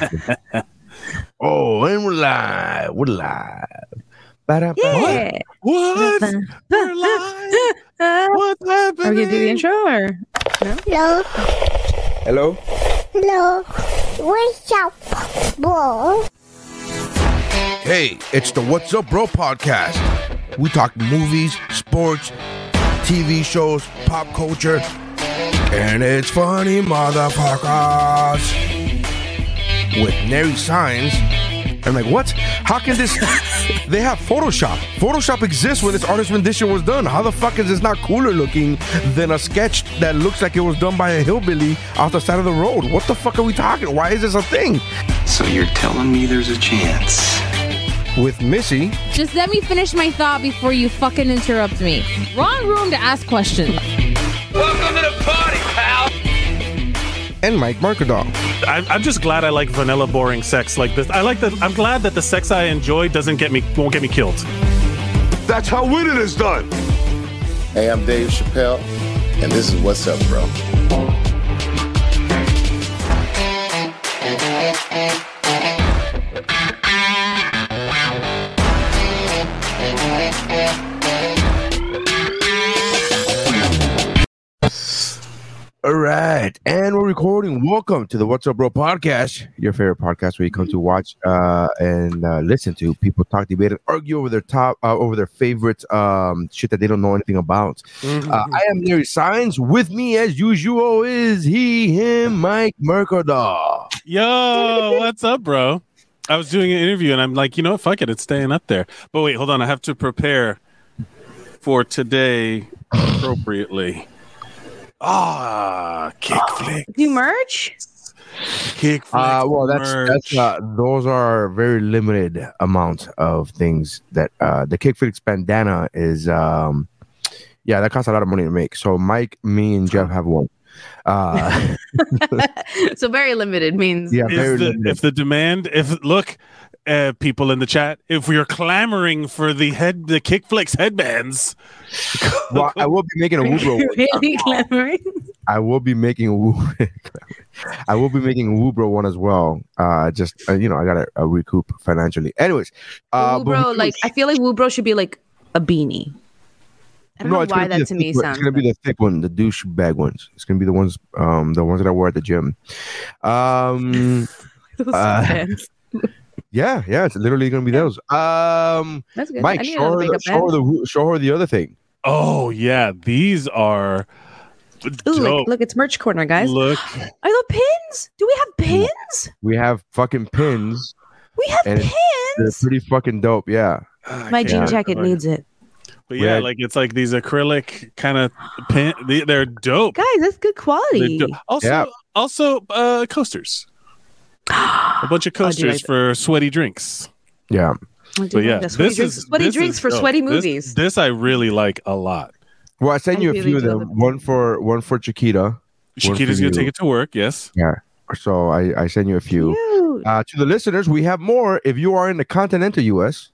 oh, and we're live. We're live. Ba-da-ba. Yeah. What? We're live. What's happening? Are we gonna do the intro or Hello, Hello. hello, what's up, bro? Hey, it's the What's Up Bro podcast. We talk movies, sports, TV shows, pop culture, and it's funny, motherfuckers. With Nary Signs. I'm like, what? How can this? they have Photoshop. Photoshop exists when this artist rendition was done. How the fuck is this not cooler looking than a sketch that looks like it was done by a hillbilly off the side of the road? What the fuck are we talking? Why is this a thing? So you're telling me there's a chance? With Missy, Just let me finish my thought before you fucking interrupt me. Wrong room to ask questions. Welcome to the party, pal. And Mike Mercadal. I'm, I'm just glad I like vanilla boring sex like this. I like that. I'm glad that the sex I enjoy doesn't get me won't get me killed. That's how winning is done. Hey, I'm Dave Chappelle, and this is What's Up, Bro. Right, and we're recording. Welcome to the What's Up Bro podcast, your favorite podcast where you come to watch uh, and uh, listen to people talk, debate, and argue over their top, uh, over their favorite um, shit that they don't know anything about. Mm-hmm. Uh, I am Nary Signs. With me, as usual, is he, him, Mike Mercadal. Yo, what's up, bro? I was doing an interview and I'm like, you know what? Fuck it, it's staying up there. But wait, hold on. I have to prepare for today appropriately. Ah, kick flick, do merch? kick flick. Uh, well, that's that's uh, those are very limited amount of things that uh, the Kickflix bandana is. Um, yeah, that costs a lot of money to make. So Mike, me, and Jeff have one. Uh, so very limited means yeah, very the, limited. if the demand, if look, uh, people in the chat, if we are clamoring for the head, the kickflix headbands, well, I will be making a Woobro. one. really clamoring. I will be making a Woo. I will be making a Woobro one as well. Uh, just uh, you know, I gotta uh, recoup financially. Anyways, uh, but Woobro, we- like I feel like Woobro should be like a beanie. I don't know it's why gonna be that the to me thick one. sounds. It's gonna be the thick one, the douche bag ones. It's gonna be the ones, um, the ones that I wear at the gym. Um, Those uh, pants. Yeah, yeah, it's literally gonna be those. Um, That's good. I Mike, need show her, the, show her the show her the other thing. oh yeah, these are Ooh, dope. look, look, it's merch corner, guys. Look, Are there pins? Do we have pins? We have fucking pins. We have And They're pins. pretty fucking dope. Yeah. My jean Yeah. jacket needs it. But yeah, Red. like it's like these acrylic kind of pin. They, they're dope. Guys, that's good quality. Also, Yeah. also uh, coasters. A bunch of Oh, I do coasters like for sweaty drinks. Yeah. I do But yeah, that. sweaty this drinks, is sweaty drinks is for dope. sweaty movies. This, I really like a lot. Well, I sent you a really few of do them. One for one for Chiquita. One Chiquita's for gonna you. take it to work. Yes. Yeah. So I I sent you a few. Uh, to the listeners, we have more. If you are in the continental US,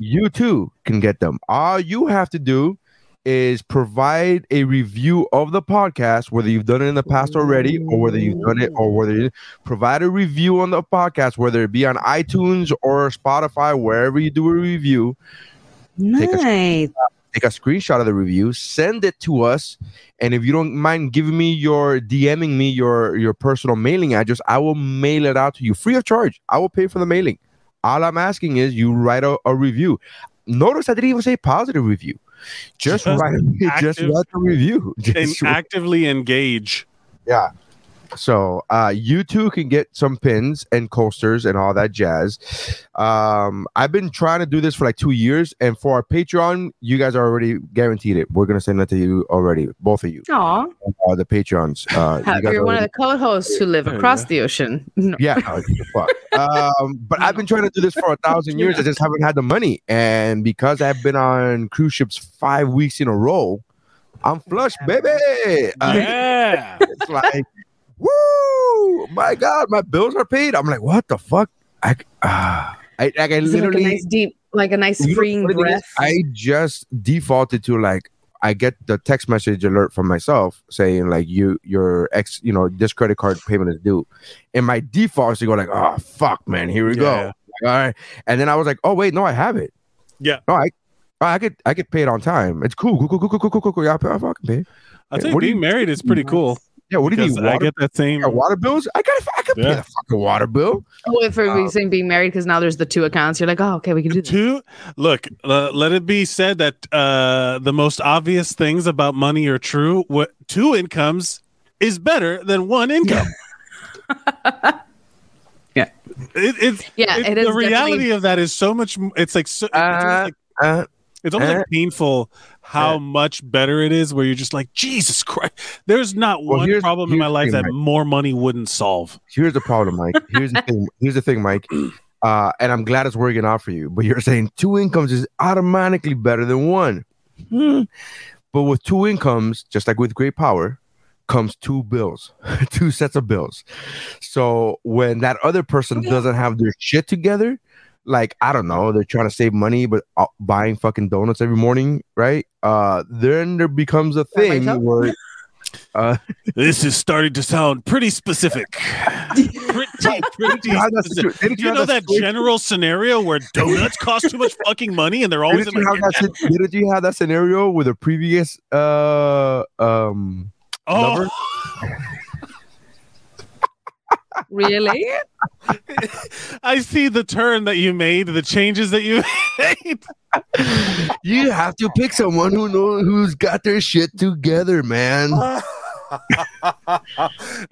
you too can get them. All you have to do is provide a review of the podcast, whether you've done it in the past already or whether you've done it or whether you provide a review on the podcast, whether it be on iTunes or Spotify, wherever you do a review. take a- Nice. Take a screenshot of the review, send it to us, and if you don't mind giving me your DMing me your your personal mailing address, I will mail it out to you free of charge. I will pay for the mailing. All I'm asking is you write a, a review. Notice I didn't even say positive review. Just, Just write, just write the review. And Just actively engage. yeah. So uh you too can get some pins and coasters and all that jazz. Um I've been trying to do this for like two years, and for our Patreon, you guys are already guaranteed it. We're gonna send that to you already, both of you. Aw. Uh, the Patreons. Uh you guys You're one of the co-hosts who live across go. the ocean. No. yeah, no, fuck. um, but I've been trying to do this for a thousand years. I just haven't had the money, and because I've been on cruise ships five weeks in a row, I'm flush, baby. Uh, Yeah. it's like, woo, my God, my bills are paid. I'm like, what the fuck? I, uh, I, like, I literally. Like a nice deep, like a nice freeing breath. Is, I just defaulted to like, I get the text message alert from myself saying like you your ex you know this credit card payment is due, and my default is to go like oh fuck man here we yeah. go all right and then I was like oh wait no I have it yeah no I oh, I could I could pay it on time it's cool cool cool cool cool cool cool, cool. yeah I fucking pay. I think being you, married is pretty cool yeah what do you because mean I get that same. yeah, water bills I got I could pay the fucking water bill Oh, if we're Um, saying being married because now there's the two accounts. You're like, oh, okay, we can do that. Two, look, uh, let it be said that uh, the most obvious things about money are true. What two incomes is better than one income. Yeah. It, it's Yeah, it- it is the reality definitely- of that is so much. It's like so. it's almost Uh, like, uh, it's almost uh, like painful how uh. much better it is. Where you're just like Jesus Christ. There's not Well, one problem in my life thing, that Mike. more money wouldn't solve. here's the problem, Mike. Here's the thing. Here's the thing, Mike. Uh, and I'm glad it's working out for you. But you're saying two incomes is automatically better than one. Hmm. But with two incomes, just like with great power, comes two bills, two sets of bills. So when that other person doesn't have their shit together, like I don't know, they're trying to save money but uh, buying fucking donuts every morning, right? Uh, then there becomes a thing where uh, This is starting to sound pretty specific. pretty, pretty you have that specific. situ- didn't You know that situation- general scenario where donuts cost too much fucking money and they're always Didn't in you, have that, didn't you have that scenario with a previous uh um oh lover? Really? I see the turn that you made, the changes that you made. you have to pick someone who knows who's got their shit together, man.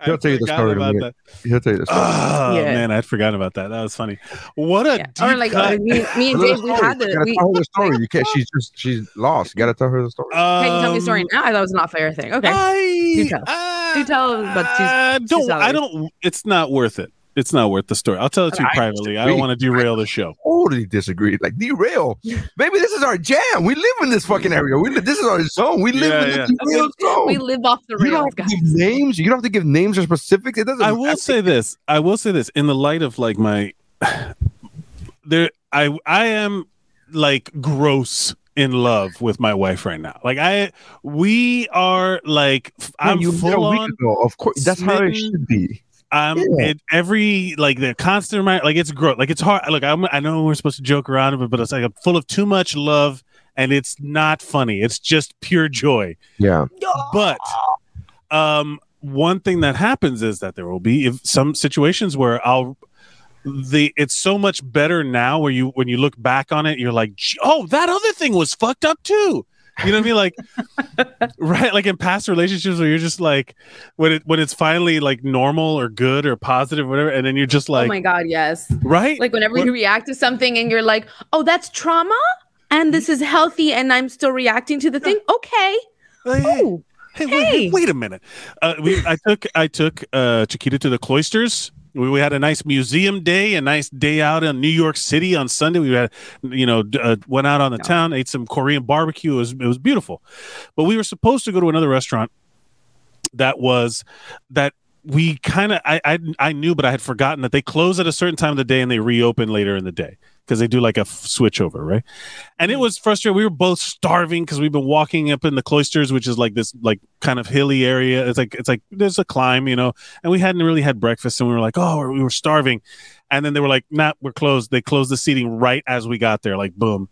He'll tell you the story in a about minute. that. He'll tell you the story. Oh Yeah. man, I'd forgotten about that. That was funny. What a Yeah. deep Or like cut. uh, me, me and Tell Dave, we had You the. gotta We, tell her the story. You can't. She's just she's lost. You gotta tell her the story. Can you tell me a story Um, now? I thought it was an off-air thing. Okay. I, Do tell. uh, Do tell, but she's- uh, don't. I don't. It's not worth it. It's not worth the story. I'll tell it to you I privately. I don't want to derail the show. totally disagree. Like derail. Maybe this is our jam. We live in this fucking area. We live, this is our zone. We live Yeah, in yeah. the derail zone. we live off the you don't rails, have to guys. give names. You don't have to give names or specifics. It doesn't. I will say this. I will say this in the light of like my there I I am like gross in love with my wife right now. Like I we are like I'm you met a full on ago. Of course, that's how it should be. I'm Yeah. it, every like the constant reminder like it's gross. Like it's hard. Look, I'm, I know we're supposed to joke around it, but it's like I'm full of too much love and it's not funny. It's just pure joy. Yeah. But um, one thing that happens is that there will be if some situations where I'll the it's so much better now where you when you look back on it you're like oh that other thing was fucked up too you know what i mean like right like in past relationships where you're just like when it when it's finally like normal or good or positive or whatever and then you're just like, oh my god, yes. right Like whenever What- you react to something and you're like, "Oh, that's trauma." And this is healthy, and I'm still reacting to the thing. Okay. Like, hey, Oh, Hey, wait, wait a minute. Uh, we, I took I took uh, Chiquita to the cloisters. We, we had a nice museum day, a nice day out in New York City on Sunday. We had, you know, uh, went out on the town, ate some Korean barbecue. It was it was beautiful, but we were supposed to go to another restaurant that was that we kind of I, I I knew, but I had forgotten that they close at a certain time of the day and they reopen later in the day because they do like a f- switch over, right? And it hmm. was frustrating. We were both starving because we've been walking up in the cloisters, which is like this like kind of hilly area. It's like it's like there's a climb, you know. And we hadn't really had breakfast, and we were like, oh, we were starving. And then they were like, nah, we're closed. They closed the seating right as we got there, like boom.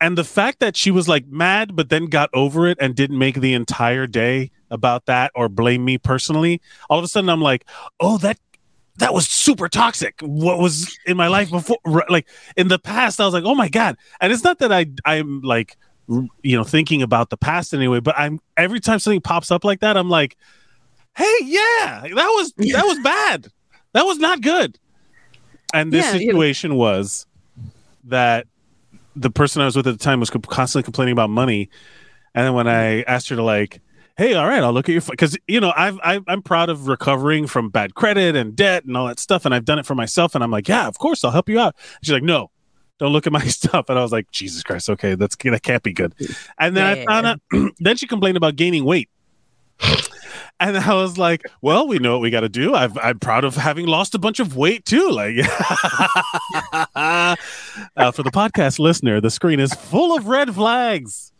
And the fact that she was like mad, but then got over it and didn't make the entire day about that or blame me personally, all of a sudden I'm like, oh, that that was super toxic. What was in my life before, like in the past, I was like, oh my god. And it's not that I I'm like, you know, thinking about the past anyway, but I'm every time something pops up like that, I'm like, hey, yeah, that was that was bad. That was not good. And this Yeah, situation was that the person I was with at the time was constantly complaining about money, and then when I asked her to like, hey, all right, I'll look at your because you know I've, I've I'm proud of recovering from bad credit and debt and all that stuff, and I've done it for myself, and I'm like, yeah, of course, I'll help you out. She's like, no. Don't look at my stuff, and I was like, "Jesus Christ, okay, that's that can't be good." And then I Yeah. found out. then she complained about gaining weight, and I was like, "Well, we know what we got to do. I've, I'm proud of having lost a bunch of weight too. Like, uh, for the podcast listener, the screen is full of red flags.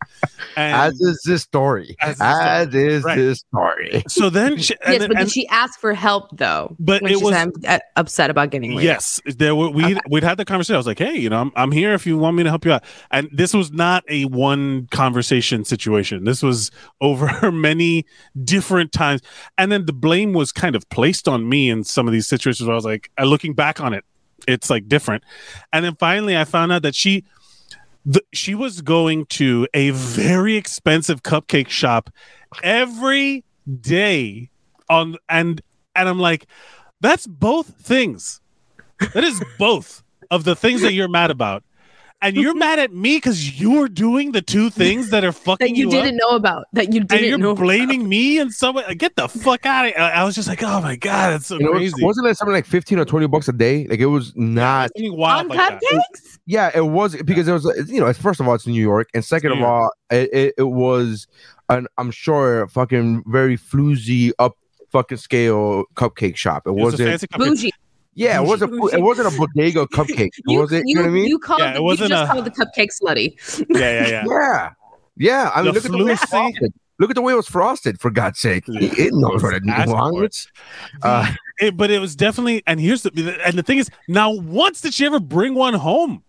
And As is this story. As As, is the- is right. this story. so then, she, and yes, then- but and- did she ask for help though? But when it she was- said, I'm uh, upset about getting raped. Yes, there were, we we'd had the conversation. I was like, "Hey, you know, I'm I'm here if you want me to help you out." And this was not a one conversation situation. This was over many different times, and then the blame was kind of placed on me in some of these situations. Where I was like, uh, looking back on it, it's like different. And then finally, I found out that she. The, she was going to a very expensive cupcake shop every day on and and I'm like that's both things. That is both of the things that you're mad about. And you're mad at me because you're doing the two things that are fucking That you up? didn't know about. That you and didn't you're know. about. blaming me and someone. Get the fuck out of here! I I was just like, oh my god, that's so You know, crazy. wasn't it something like 15 or 20 bucks a day? Like it was not Something wild On like that. cupcakes? Yeah, it was because it was you know, first of all, it's New York, and second New of all, it, it, it was an I'm sure fucking very floozy up fucking scale cupcake shop. It, It was a wasn't fancy cupcake. Bougie. Yeah, it wasn't it wasn't a bodega cupcake. You, was it? you, You know what I mean? you called Yeah, it wasn't just a- called the cupcake slutty. Yeah, yeah, yeah. yeah. Yeah. I mean The look at the way it was frosted. Look at the way it was frosted, for God's sake. Yeah. It, it knows what it Ask for it. wants. Uh, It- but it was definitely. And here's the and the thing is, now once did she ever bring one home?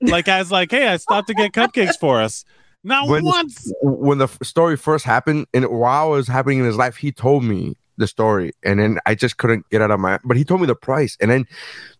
Like as like, hey, I stopped to get cupcakes for us. Not When- once. when the story first happened and while it was happening in his life he told me the story and then i just couldn't get out of my but he told me the price and then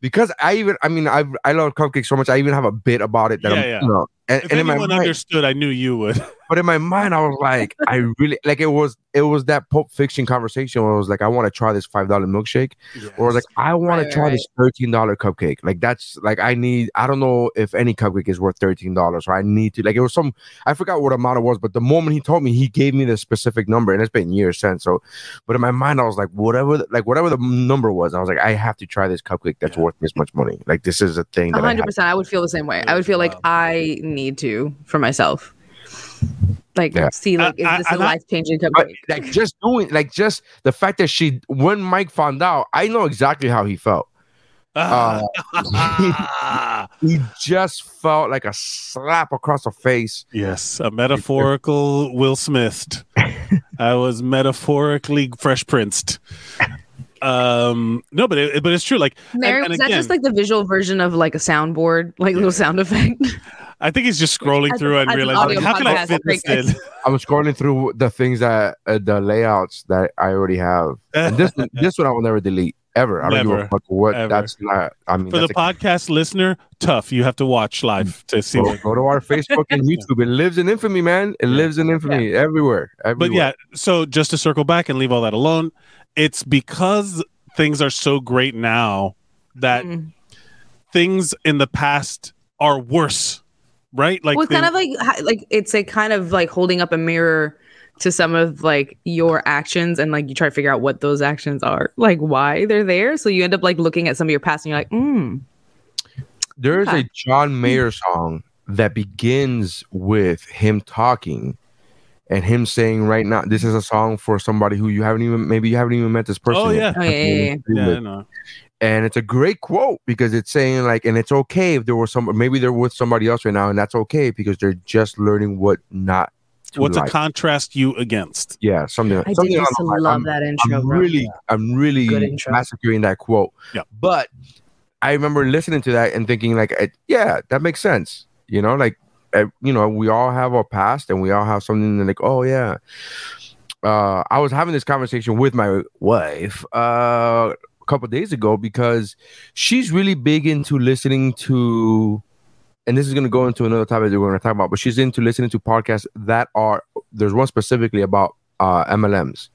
because i even i mean i i love cupcakes so much i even have a bit about it that Yeah, i'm yeah. you know and, If and my anyone mind, understood, I knew you would. but in my mind i was like i really like it was it was that pulp fiction conversation where i was like i want to try this five dollar milkshake or like i want Right, to try right, this thirteen dollar cupcake. Like that's like I need. I don't know if any cupcake is worth thirteen dollars. So I need to like it was some. I forgot what amount it was, but the moment he told me, he gave me the specific number, and it's been years since. So, but in my mind, I was like, whatever, like whatever the number was, I was like, I have to try this cupcake that's Yeah. worth this much money. Like this is a thing that I hundred percent. I would feel the same way. I would feel like I need to for myself. Like Yeah. see, like I- is this I- a life changing But cupcake? like just doing, like just the fact that she, when Mike found out, I know exactly how he felt. Uh, He just felt like a slap across the face. yes, a metaphorical Will Smith. I was metaphorically fresh princed. Um, no, but it, but it's true. Like, and- Mary, and was that just like the visual version of like a soundboard, like little sound effect? I think he's just scrolling As through a- and realizing, like, how can I fit this in? I'm scrolling through the things that uh, the layouts that I already have. And this this one I will never delete ever. I don't give Never. a fuck what. Ever. That's not. I mean, For the that's a- podcast listener, tough. You have to watch live to see go, go to our Facebook and YouTube. It lives in infamy, man. It lives in infamy everywhere. everywhere. But yeah, so just to circle back and leave all that alone, it's because things are so great now that Mm. things in the past are worse, right? Like well, it's they- kind of like like it's a kind of like holding up a mirror to some of like your actions and like you try to figure out what those actions are, like why they're there. So you end up like looking at some of your past and you're like, mm, there is Okay. a John Mayer song that begins with him talking. And him saying right now, this is a song for somebody who you haven't even maybe you haven't even met this person. Oh, yet. yeah. oh yeah, yeah, yeah. yeah, I know. And it's a great quote because it's saying like and it's okay if there was some maybe they're with somebody else right now and that's okay because they're just learning what not to What's like. a contrast you against? yeah something I did something used to along the lines. love I'm- that intro. I'm bro. really I'm really massacring that quote Yeah. but I remember listening to that and thinking like yeah that makes sense you know like you know we all have our past and we all have something that like oh yeah uh I was having this conversation with my wife uh a couple days ago because she's really big into listening to and this is going to go into another topic that we're going to talk about but she's into listening to podcasts that are there's one specifically about uh mlms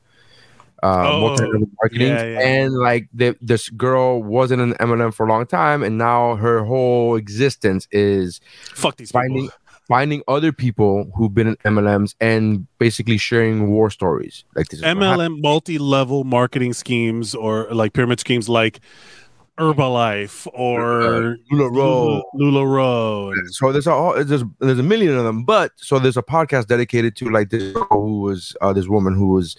uh Oh, multi-level marketing yeah, yeah. and like the, this girl wasn't an mlm for a long time and now her whole existence is Fuck these finding people. Finding other people who've been in mlms and basically sharing war stories like this is what happened. MLM multi-level marketing schemes or like pyramid schemes like Herbalife or LuLaRoe. LuLaRoe. so there's a there's there's a million of them, but so there's a podcast dedicated to like this girl who was uh, this woman who was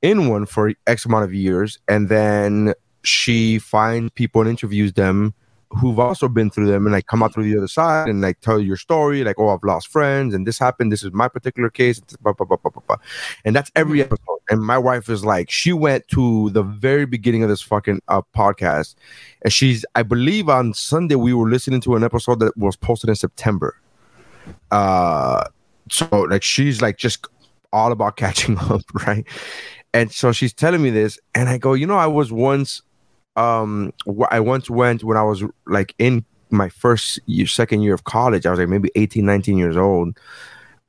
in one for X amount of years, and then she finds people and interviews them who've also been through them and like come out through the other side and like tell your story, like, oh, I've lost friends and this happened. This is my particular case. Blah, blah, blah, blah, blah, blah. And that's every Mm-hmm. episode. And my wife is like, she went to the very beginning of this fucking uh, podcast. And she's, I believe on Sunday, we were listening to an episode that was posted in September. Uh, so like she's like just all about catching up, right? And so she's telling me this, and I go, you know, I was once, um, wh- I once went when I was like in my first year, second year of college. I was like maybe 18, 19 years old.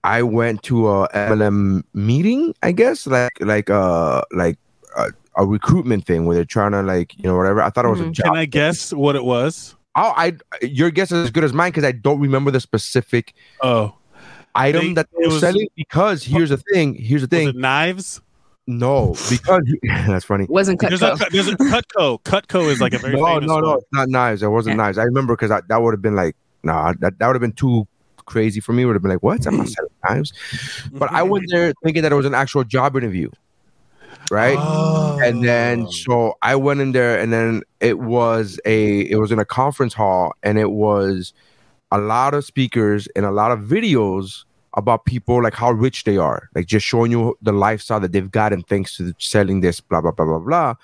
I went to a MLM meeting, I guess, like like uh like a, a recruitment thing where they're trying to like you know whatever. I thought it was a Mhm. job. Can I guess what it was? Oh, I your guess is as good as mine because I don't remember the specific Oh, item They- that they were was- selling. Because here's the thing. Here's the was thing. it knives? No, because that's funny. Wasn't There's a, Cutco. there's a Cutco. Cutco is like a very No, famous no, no, one. not knives. It wasn't Yeah. knives. I remember because that would have been like, nah, that, that would have been too crazy for me. Would have been like, what? I'm not selling knives. But I went there thinking that it was an actual job interview, right? Oh. and then Oh. so I went in there, and then it was a it was in a conference hall, and it was a lot of speakers and a lot of videos about people like how rich they are, like just showing you the lifestyle that they've gotten thanks to selling this, blah blah blah blah blah.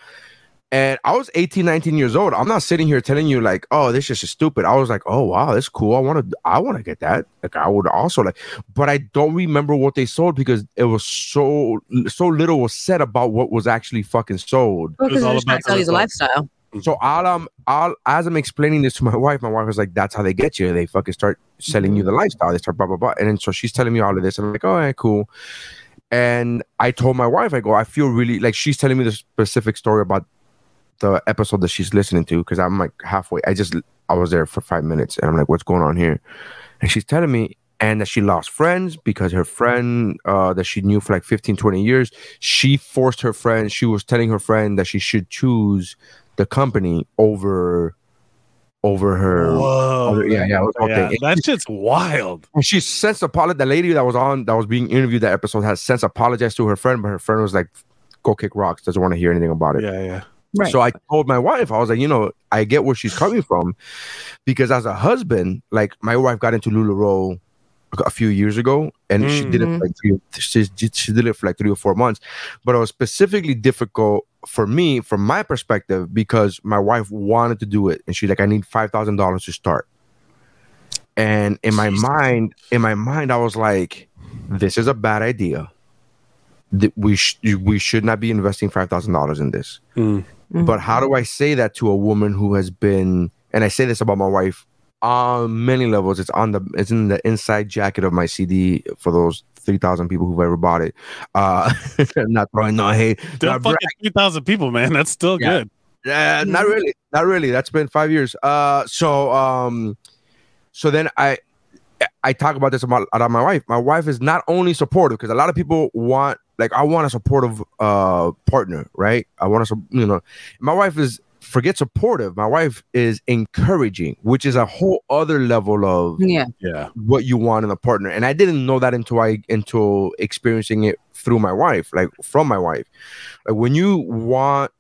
And I was 18, 19 years old. I'm not sitting here telling you like, oh, this is just stupid. I was like, oh wow, that's cool. I want to, I want to get that. Like I would also like, but I don't remember what they sold because it was so so little was said about what was actually fucking sold. Well, It was 'cause they're all just about sell you the the lifestyle. So all um all as I'm explaining this to my wife, my wife was like, "That's how they get you. They fucking start selling you the lifestyle. They start blah blah blah." And then so she's telling me all of this, and I'm like, "Oh, yeah, cool." And I told my wife, I go, I feel really like she's telling me the specific story about the episode that she's listening to because I'm like halfway. I just I was there for five minutes, and I'm like, "What's going on here?" And she's telling me. And that she lost friends because her friend uh, that she knew for like 15, 20 years, she forced her friend, she was telling her friend that she should choose the company over over her Whoa. other- yeah, yeah, okay. Yeah, that shit's wild. and she since apologized the lady that was on that was being interviewed that episode has since apologized to her friend but her friend was like go kick rocks doesn't want to hear anything about it Yeah, yeah. Right. so i told my wife i was like you know i get where she's coming from because as a husband like my wife got into lularoe a few years ago and she did it for like three, she, she did it for like three or four months. But it was specifically difficult for me from my perspective because my wife wanted to do it and she's like i need $5000 to start. And in my mind in my mind i was like this is a bad idea. Th- we sh- we should not be investing $5000 in this. Mm. but how do i say that to a woman who has been and i say this about my wife on many levels. It's on the it's in the inside jacket of my cd for those 3000 people who've ever bought it. Uh not throwing no hate. Not fucking three thousand people, man. That's still Yeah. good. uh, not really. Not really. That's been five years. Uh so um so then i i talk about this about, about my wife. My wife is not only supportive because a lot of people want like i want a supportive uh partner right? I want to you know my wife is forget supportive. My wife is encouraging which is a whole other level of Yeah. Yeah. what you want in a partner. And i didn't know that until i until experiencing it through my wife like from my wife. Like when you want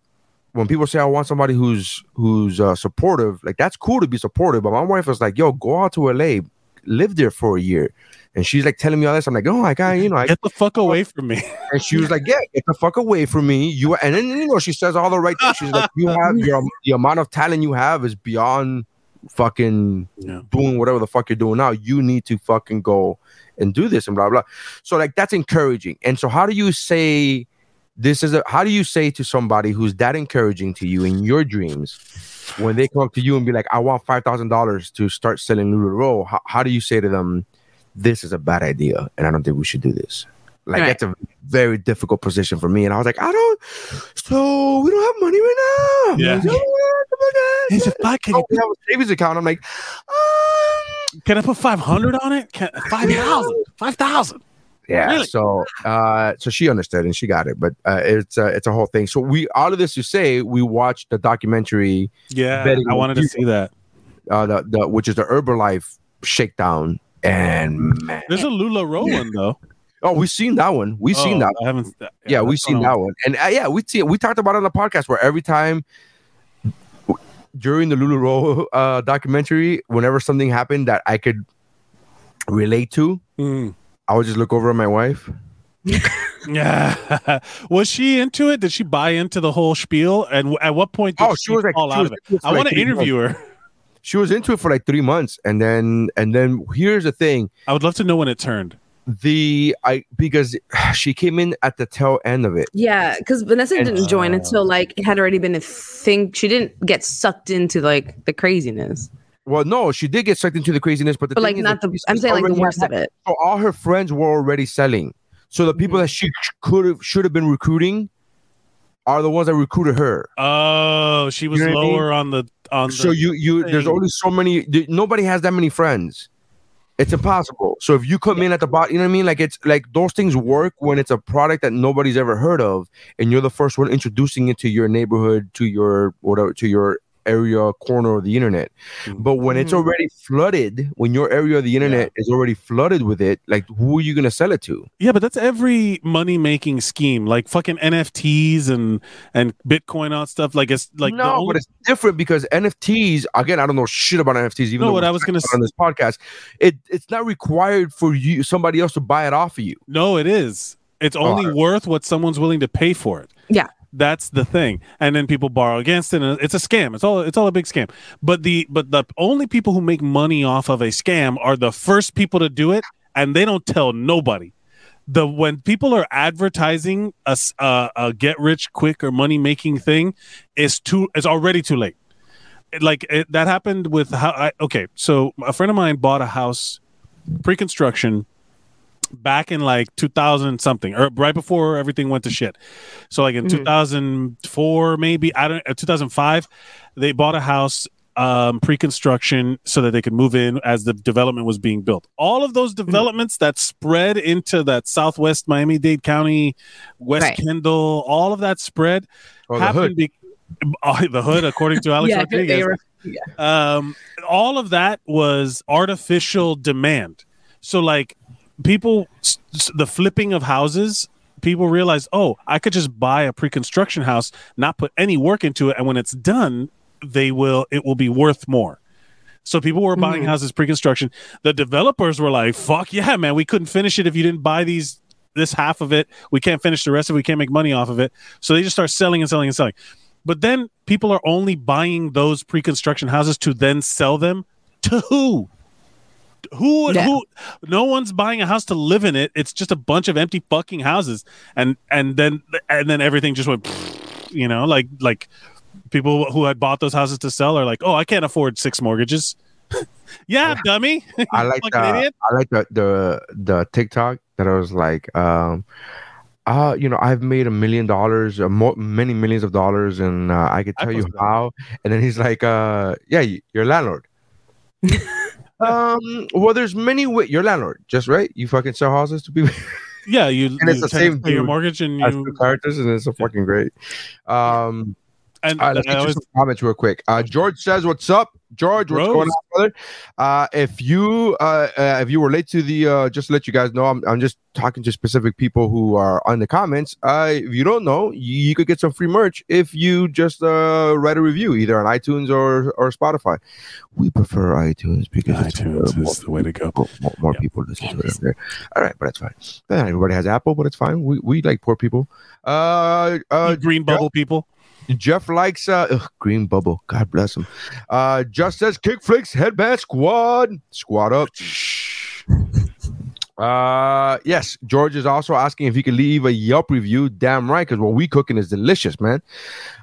when people say i want somebody who's who's uh, supportive like that's cool to be supportive. But my wife was like yo go out to la live there for a year and she's like telling me all this i'm like oh my god you know I, Get the fuck away from me. and she was like yeah get the fuck away from me you and then you know she says all the right things she's like you have your the amount of talent you have is beyond fucking Yeah. doing whatever the fuck you're doing now. You need to fucking go and do this and blah blah. So like that's encouraging. And so how do you say this is a how do you say to somebody who's that encouraging to you in your dreams when they come up to you and be like, I want five thousand dollars to start selling Lularoe, how, how do you say to them, this is a bad idea and I don't think we should do this? Like Right. that's a very difficult position for me. And I was like, I don't so we don't have money right now. Yeah. He said, "Fuck, can, Oh, you, we have a savings account. I'm like, um, can I put five hundred on it? Can, five thousand? Five thousand? Yeah. Really? So, uh, so she understood and she got it, but uh, it's uh, it's a whole thing. So we all of this to say we watched the documentary, Yeah, I wanted to see that. uh, the the which is the Herbalife shakedown, and man, There's a LuLaRoe one though. oh, we've seen that one. We've seen Oh, that. I haven't. Yeah, we've seen one that one, and uh, yeah, we see we talked about it on the podcast where every time during the Lularoe uh, documentary, whenever something happened that I could relate to, Mm. I would just look over at my wife. Yeah. was she into it? Did she buy into the whole spiel? And w- at what point did Oh, she, she was like- fall she out was of it? into it for I want to interview her. She was into it for like three months, and then and then here's the thing: I would love to know when it turned. the I because she came in at the tail end of it. Yeah, because Vanessa And- didn't join until like it had already been a thing. She didn't get sucked into like the craziness, Well, no, she did get sucked into the craziness, but the but thing like is not that the. she's I'm saying like the worst had- of it. So all her friends were already selling. So the people Mhm. that she could have should have been recruiting are the ones that recruited her. Oh, she was You know what I mean? lower on the on. So the, you you there's only so many. Nobody has that many friends. It's impossible. So if you come in at the bottom, you know what I mean. Like it's like those things work when it's a product that nobody's ever heard of, and you're the first one introducing it to your neighborhood, to your whatever, to your area corner of the internet. Mhm. But when it's Mhm. already flooded, when your area of the internet is already flooded with it, like who are you gonna sell it to? yeah, but that's every money making scheme, like fucking NFTs and and Bitcoin out stuff. Like it's like the no, only- but it's different because NFTs. Again, I don't know shit about NFTs. Even No, what I was gonna about it on this podcast, it it's not required for you somebody else to buy it off of you. no, it is. It's Oh, only I- worth what someone's willing to pay for it. Yeah. That's the thing, and then people borrow against it, and it's a scam. It's all it's all a big scam. But the but the only people who make money off of a scam are the first people to do it, and they don't tell nobody. The when people are advertising a a get rich quick or money making thing, is too it's already too late. Like it, that happened with how I okay. So a friend of mine bought a house pre construction back in like 2000 something or right before everything went to shit so like in Mhm. 2004 maybe i don't uh, 2005 they bought a house um pre-construction so that they could move in as the development was being built all of those developments that spread into that southwest miami-dade county west Right. kendall all of that spread Or the happened hood. be- oh, the hood according to alex yeah, rodriguez were, um all of that was artificial demand so like people the flipping of houses people realize oh i could just buy a pre-construction house not put any work into it and when it's done they will it will be worth more. So people were buying Mhm. houses pre-construction. The developers were like fuck yeah man we couldn't finish it if you didn't buy these this half of it. We can't finish the rest of it we can't make money off of it. So they just start selling and selling and selling. But then people are only buying those pre-construction houses to then sell them to who? Who Yeah. who no one's buying a house to live in it. It's just a bunch of empty fucking houses. And and then and then everything just went you know, like like people who had bought those houses to sell are like, "Oh, I can't afford six mortgages." yeah, dummy. I like the, idiot. I like the the the TikTok that I was like, um, uh, you know, I've made a million dollars, uh, mo- many millions of dollars, and uh, I could I tell you posted that. how. And then he's like, uh, yeah, y- you're a landlord. Um, well, there's many ways. You're landlord, just right. You fucking sell houses to people. Yeah, you, And it's you the same pay your mortgage and you two characters, and it's so fucking great. Um, and all right, let's I get always- some comments real quick. Uh, George says, "What's up, George? What's Rose. going on, brother? Uh, if you uh, uh, if you were late to the, uh, just to let you guys know, I'm, I'm just talking to specific people who are on the comments. Uh, if you don't know, you, you could get some free merch if you just uh, write a review either on iTunes or or Spotify. We prefer iTunes because it's, uh, iTunes more, is the way to go. more, more, more Yeah. people listen to it. there. All right, but that's fine. Not everybody has Apple, but it's fine. We we like poor people. Uh, uh, green bubble people. Jeff likes uh ugh, green bubble. God bless him. Uh just says kickflix headband squad. Squad up. Uh yes, George is also asking if he could leave a Yelp review. Damn right, because what we cooking is delicious, man.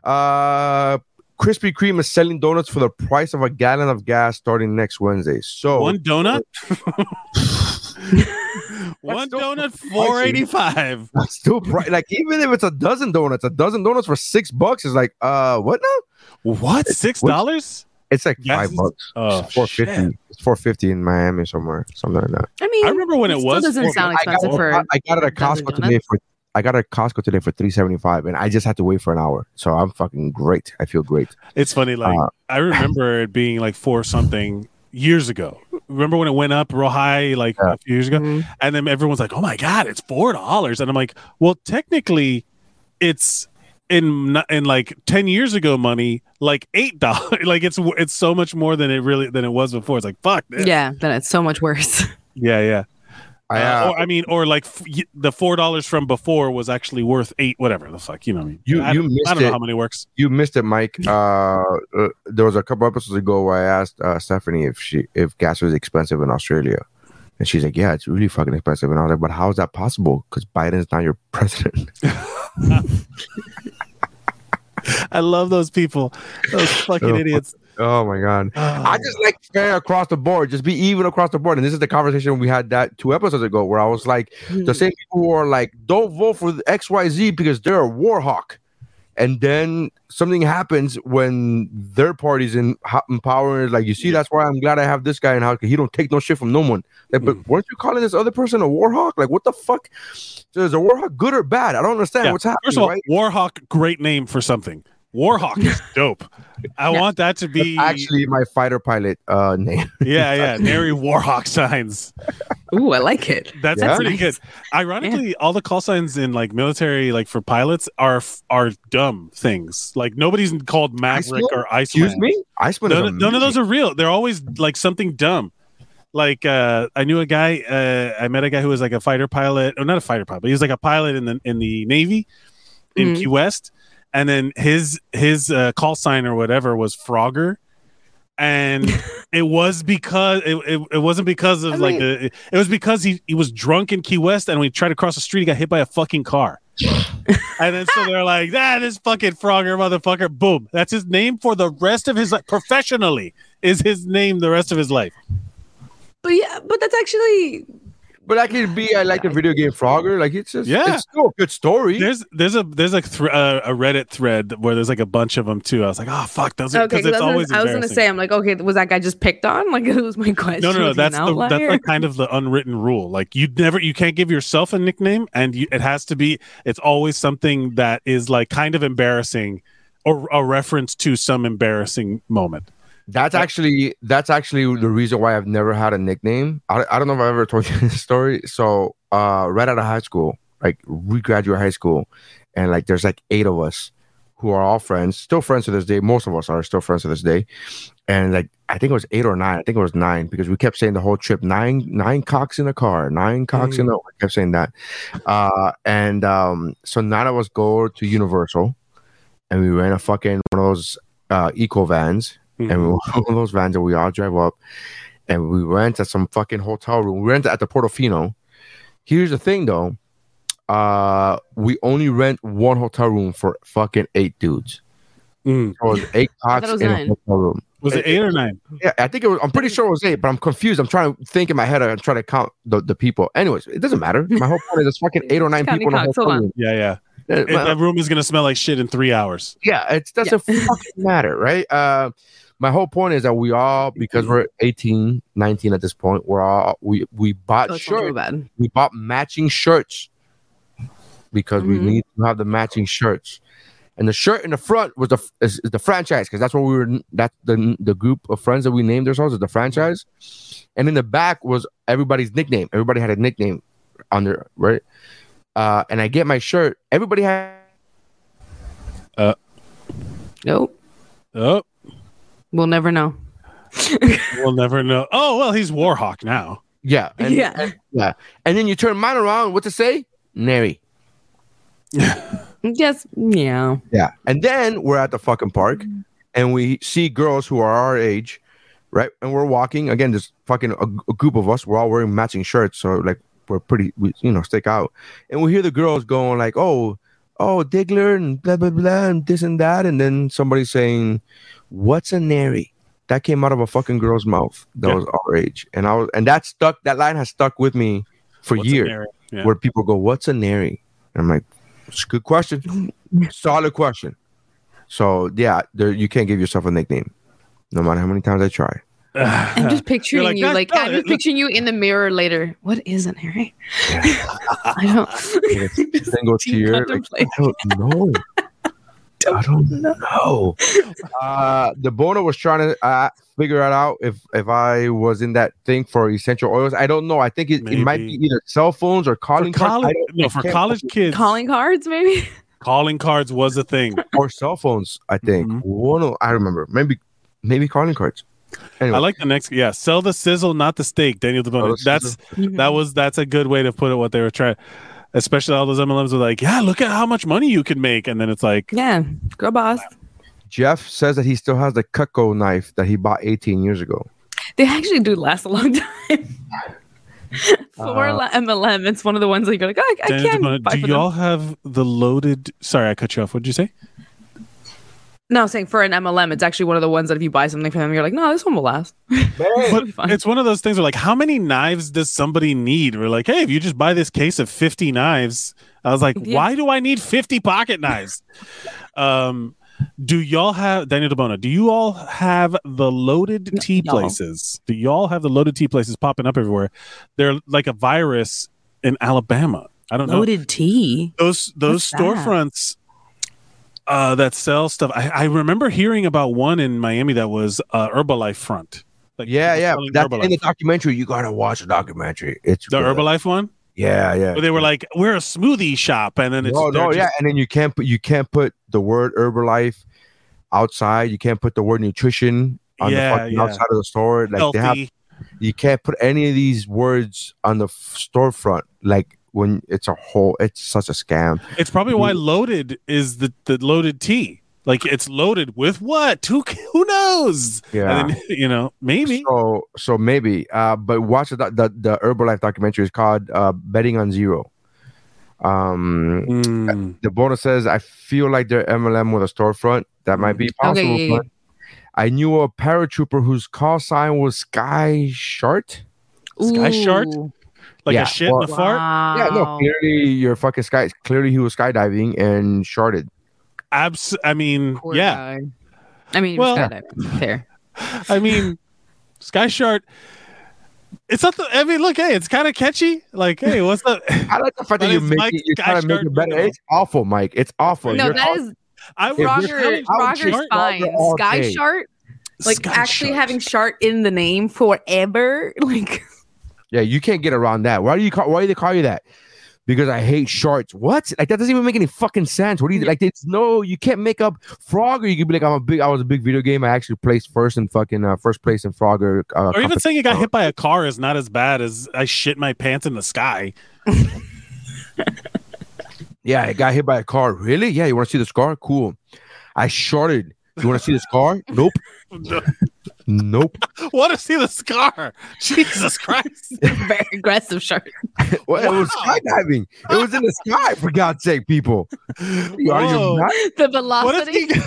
Uh Krispy Kreme is selling donuts for the price of a gallon of gas starting next Wednesday. So One donut. One still donut, four eighty five. that's still pri- like even if it's a dozen donuts, a dozen donuts for six bucks is like uh what now? What? Six dollars? It's like Gas five bucks. Oh, It's four shit. fifty. It's four fifty in Miami somewhere, something like that. I mean, I remember when it still was doesn't four- sound I got, expensive for. I got it at a Costco today for. I got it at Costco today for three seventy five, and I just had to wait for an hour. So I'm fucking great. I feel great. It's funny. Like Uh, I remember it being like four something years ago. Remember when it went up real high like Yeah. a few years ago, Mhm. and then everyone's like, "Oh my god, it's four dollars!" And I'm like, "Well, technically, it's in in like 10 years ago money like eight dollars like it's it's so much more than it really than it was before it's like fuck this. Yeah, then it's so much worse. yeah yeah I, Uh, uh, or, I mean, or like f- the four dollars from before was actually worth eight, whatever the fuck, you know what I mean? You- I, you don't- I missed don't know it. how many works. you missed it, Mike. Uh, uh, there was a couple episodes ago where I asked uh, Stephanie if she if gas was expensive in Australia, and she's like, "Yeah, it's really fucking expensive." And I was like, "But how is that possible? Because Biden's not your president." I love those people, those fucking idiots. Oh my god! I just like fair across the board, just be even across the board. And this is the conversation we had that two episodes ago, where I was like, the same people who are like, "Don't vote for the X Y Z because they're a war hawk," and then something happens when their party's in in power. and Like you see, that's why I'm glad I have this guy in house. 'cause He don't take no shit from no one. Like, but Mm. weren't you calling this other person a war hawk? Like, what the fuck? So is a war hawk good or bad? I don't understand Yeah, what's happening. First of all, right? Warhawk, great name for something. Warhawk is dope. I want that to be actually my fighter pilot uh name. yeah, yeah. Nary Warhawk signs. Ooh, I like it. That's Yeah? pretty Nice. good. Ironically, all the call signs in like military, like for pilots, are are dumb things. Like nobody's called Maverick Iceman? or Iceman. Excuse me, Iceman. None, none of those are real. They're always like something dumb. Like uh, I knew a guy. Uh, I met a guy who was like a fighter pilot, or not a fighter pilot, but he was like a pilot in the in the Navy in Mhm. Key West. And then his his uh, call sign or whatever was Frogger, and it was because it, it, it wasn't because of I like mean- the it, it was because he he was drunk in Key West, and when he tried to cross the street, he got hit by a fucking car. and then so they're like, that is fucking Frogger, motherfucker. Boom. That's his name for the rest of his life. Professionally is his name the rest of his life. But yeah, but that's actually But that could be I like the video game Frogger. Like it's just Yeah. it's still a good story. There's there's a there's like thr uh, a Reddit thread where there's like a bunch of them too. I was like, oh fuck, those are okay. it's I was, always gonna, I was gonna say, I'm like, okay, was that guy just picked on? Like, it was my question. No, no, no. Was he an That's the that's like kind of the unwritten rule. Like you never, you can't give yourself a nickname, and you, it has to be. It's always something that is like kind of embarrassing, or a reference to some embarrassing moment. That's actually that's actually the reason why I've never had a nickname. I, I don't know if I've ever told you this story. So uh right out of high school, like we graduate high school, and like there's like eight of us who are all friends, still friends to this day. Most of us are still friends to this day. And like I think it was eight or nine. I think it was nine because we kept saying the whole trip nine nine cocks in a car, nine cocks in a. We kept saying that. Uh, and um, so nine of us go to Universal, and we rent a fucking one of those uh, eco vans and we went on one of those vans and we all drive up and we rent at some fucking hotel room. We rent at the Portofino. Here's the thing though. Uh we only rent one hotel room for fucking eight dudes. Mm. So it was eight thought cots it was in a hotel room. Was it eight or nine? Yeah, I think it was I'm pretty sure it was eight, but I'm confused. I'm trying to think in my head and try to count the, the people. Anyways, it doesn't matter. My whole point is it's fucking eight or nine people in a hotel room. Yeah, yeah. Yeah, It- my- that room is gonna smell like shit in three hours. yeah, it doesn't fucking matter, right? Uh, my whole point is that we all, because we're 18, 19 at this point, we're all we we bought Oh, it sounds real shirts. bad. We bought matching shirts because we Mhm. need to have the matching shirts. And the shirt in the front was the is, is the franchise because that's what we were. That's the the group of friends that we named ourselves as the franchise. And in the back was everybody's nickname. Everybody had a nickname on their right. Uh, and I get my shirt. Everybody had uh Nope. Oh, We'll never know. we'll never know. Oh well, he's Warhawk now. Yeah. And, Yeah. and- yeah. And then you turn mine around. What to say? Nary. Just Yeah. Yeah. And then we're at the fucking park and we see girls who are our age, right? And we're walking. Again, there's fucking a, a group of us. We're all wearing matching shirts. So, like, we're pretty, we, you know, stick out. And we hear the girls going, like, oh, oh, Diggler and blah, blah, blah, and this and that. And then somebody saying, what's a Nary? That came out of a fucking girl's mouth that Yeah. was our age. And I was, and that stuck, that line has stuck with me for What's years Yeah. where people go, "What's a nary?" And I'm like, "It's a good question, solid question." So yeah, there, you can't give yourself a nickname, no matter how many times I try. I'm just picturing like, you, like no, I'm just picturing you in the mirror later. What is an Harry? I don't. Single tear, like. I don't know. I don't know. Uh, the boner was trying to uh, figure it out if if I was in that thing for essential oils. I don't know. I think it, it might be either cell phones or calling for cards. College, don't- no, for college kids. Calling cards, maybe. Calling cards was a thing. or cell phones. I think Mhm. one. Of, I remember maybe maybe calling cards. Anyway, I like the next. Yeah, sell the sizzle, not the steak. Daniel Sell DeBona. the That's Mhm. that was that's a good way to put it. What they were trying, especially all those MLMs were like, yeah, look at how much money you can make, and then it's like, yeah, go boss. Jeff says that he still has the Cutco knife that he bought 18 years ago. They actually do last a long time. For Uh, MLM, it's one of the ones that you're like, I, I can't. Do y'all have the loaded? Sorry, I cut you off. What did you say? No, I'm saying for an MLM, it's actually one of the ones that if you buy something from them, you're like, no, this one will last. But it's one of those things where like, how many knives does somebody need? We're like, hey, if you just buy this case of 50 knives, I was like, Yeah. why do I need 50 pocket knives? um, do y'all have Daniel DeBona? Do you all have the loaded tea no. places? Do y'all have the loaded tea places popping up everywhere? They're like a virus in Alabama. I don't know Loaded tea. those those What's that? Uh, that sell stuff. I, I remember hearing about one in Miami that was uh, Herbalife front. Like Yeah, yeah. That's Herbalife. in the documentary. You gotta watch the documentary. It's the good. Herbalife one. Yeah, yeah. They were like, "We're a smoothie shop," and then it's no, no, just- yeah. And then you can't put you can't put the word Herbalife outside. You can't put the word nutrition on Yeah, the fucking yeah. outside of the store. Like they have you can't put any of these words on the f- storefront. Like when it's a whole, it's such a scam. It's probably why loaded is the the loaded tea. Like it's loaded with what? Who who knows? Yeah. And then, you know, maybe. So, so maybe. Uh, but watch the the, the Herbalife documentary is called uh, "Betting on Zero. Um, Mm. the bonus says, "I feel like they're MLM with a storefront. That might be possible." Okay, yeah, yeah. but I knew a paratrooper whose call sign was Sky Shart. Sky Shark? Ooh. Like Yeah, a shit well- in the fart. Yeah, no, clearly you're fucking sky. Clearly he was skydiving and sharded. Abs- I mean, Poor yeah. guy. I mean, Well- well, fair. I mean, Sky Shark. It's not the. I mean, look, hey, it's kind of catchy. Like, hey, what's the? I like the fact But that you make Mike it. You're Sky trying to make it better. It's awful, Mike. It's awful. No, You're that aw- is I If you're Frogger. Sky- I would Frogger's say fine. Frogger Sky day. Shark, like Sky actually Shark. having Shark in the name forever, like Yeah, you can't get around that. Why do you call? Why do they call you that? Because I hate sharks. What? Like that doesn't even make any fucking sense. What do you like? It's no, you can't make up Frogger. You could be like, I'm a big. I was a big video game. I actually placed first in fucking uh, first place in Frogger. Uh, or even saying you got hit by a car is not as bad as I shit my pants in the sky. Yeah, I got hit by a car. Really? Yeah. You want to see the scar? Cool. I shorted. You want to see the scar? Nope. Nope. Want to see the scar? Jesus Christ! very aggressive Shark. Well, it was skydiving. It was in the sky, for God's sake, people. You are you Whoa. nuts? The What if, velocity. he,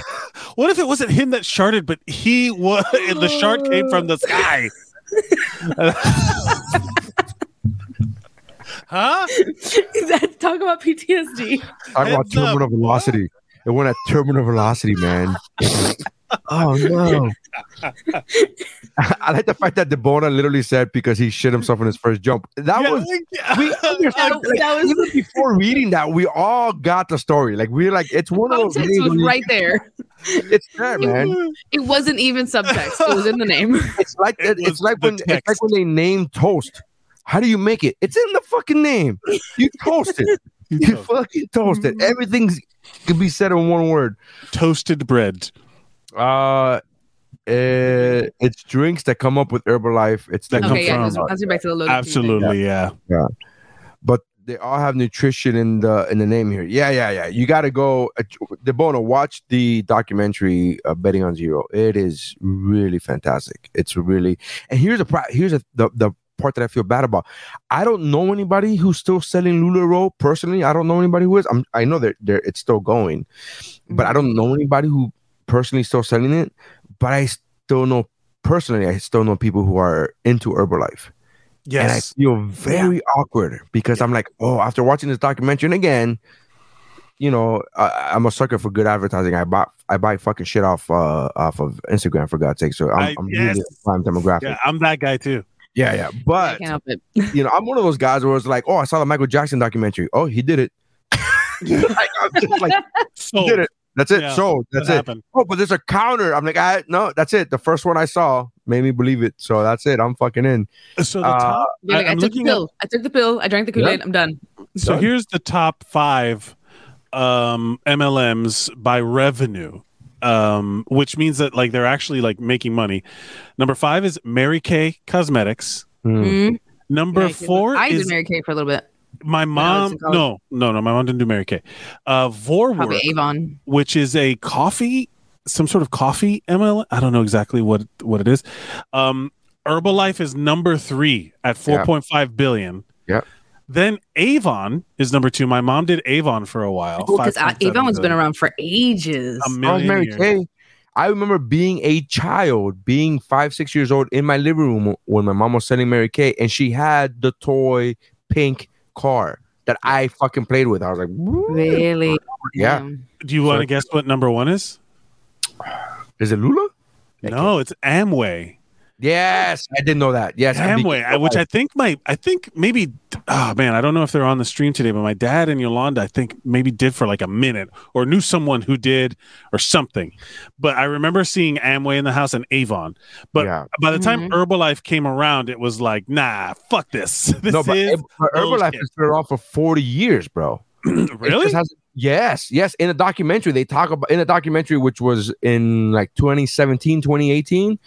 what if it wasn't him that sharted, but he was the shark came from the sky? huh? That- Talk about PTSD. Talk about Heads up. terminal velocity. It went at terminal velocity, man. Oh no! I like the fact that Debona literally said because he shit himself in his first jump. That Yeah, was we understand. That- like, that was- even before reading that, we all got the story. Like we're like, it's one of those. Context was when you- right there. It's there, man. It wasn't even subtext. It was in the name. It's like It it- it's like the when it's like when they name toast. How do you make it? It's in the fucking name. You toast it. You fucking toast it. Mm-hmm. Everything's can be said in one word. toasted bread. Uh, eh, it's drinks that come up with Herbalife. It's That the come okay, yeah, from- let's, let's back to the loaded tea thing. Absolutely, yeah. but they all have nutrition in the in the name here. Yeah, yeah, yeah. You got to go. Uh, Debono, watch the documentary uh, "Betting on Zero. It is really fantastic. It's really and here's a here's a, the the part that I feel bad about. I don't know anybody who's still selling LuLaRoe personally. I don't know anybody who is. I'm I know that there it's still going, but I don't know anybody who personally still selling it. But I still know personally. I still know people who are into Herbalife. And I Yes. feel very awkward because I'm like, oh, after watching this documentary, again, you know, I, I'm a sucker for good advertising. I buy I buy fucking shit off uh off of Instagram for God's sake. So I'm, I- I'm yes. really a prime demographic. Yeah, I'm that guy too. Yeah, yeah. But can't help it. you know, I'm one of those guys where it's like, oh, I saw the Michael Jackson documentary. Oh, he did it. like, I'm just like, So he did it. That's it. Yeah, so that's that it. happened. Oh, but there's a counter. I'm like, I no, that's it. The first one I saw made me believe it. So that's it. I'm fucking in. So the Uh, top. You're like, I, I, am took the looking at pill. I took the pill. I drank the Kool Aid. I'm done. So Done. here's the top five um, MLMs by revenue, um, which means that like they're actually like making money. Number five is Mary Kay Cosmetics. Mhm. Number Mary Kay- four I is did Mary Kay for a little bit. My mom. No, no, no. My mom didn't do Mary Kay. Uh, Vorwerk, Avon. which is a coffee, some sort of coffee ML. I don't know exactly what what it is. Um, Herbalife is number three at four point five billion. Yeah. Then Avon is number two. My mom did Avon for a while. Because 5.7 Avon's been around for ages. a million Mary years. Kay. I remember being a child, being five, six years old in my living room when my mom was selling Mary Kay, and she had the toy pink car that I fucking played with. I was like, Really? yeah. Damn. Do you want to So- guess what number one is? Is it Lula? No, it's Amway. Yes, I didn't know that. Yes, Amway, I- which I think my, I think maybe, oh man, I don't know if they're on the stream today, but my dad and Yolanda, I think maybe did for like a minute or knew someone who did or something. But I remember seeing Amway in the house and Avon. But Yeah. by the time Mhm. Herbalife came around, it was like, nah, fuck this. This no, but, is but Herbalife has been around for 40 years, bro. Really. yes, yes. In a documentary, they talk about in a documentary which was in like 2017, 2018.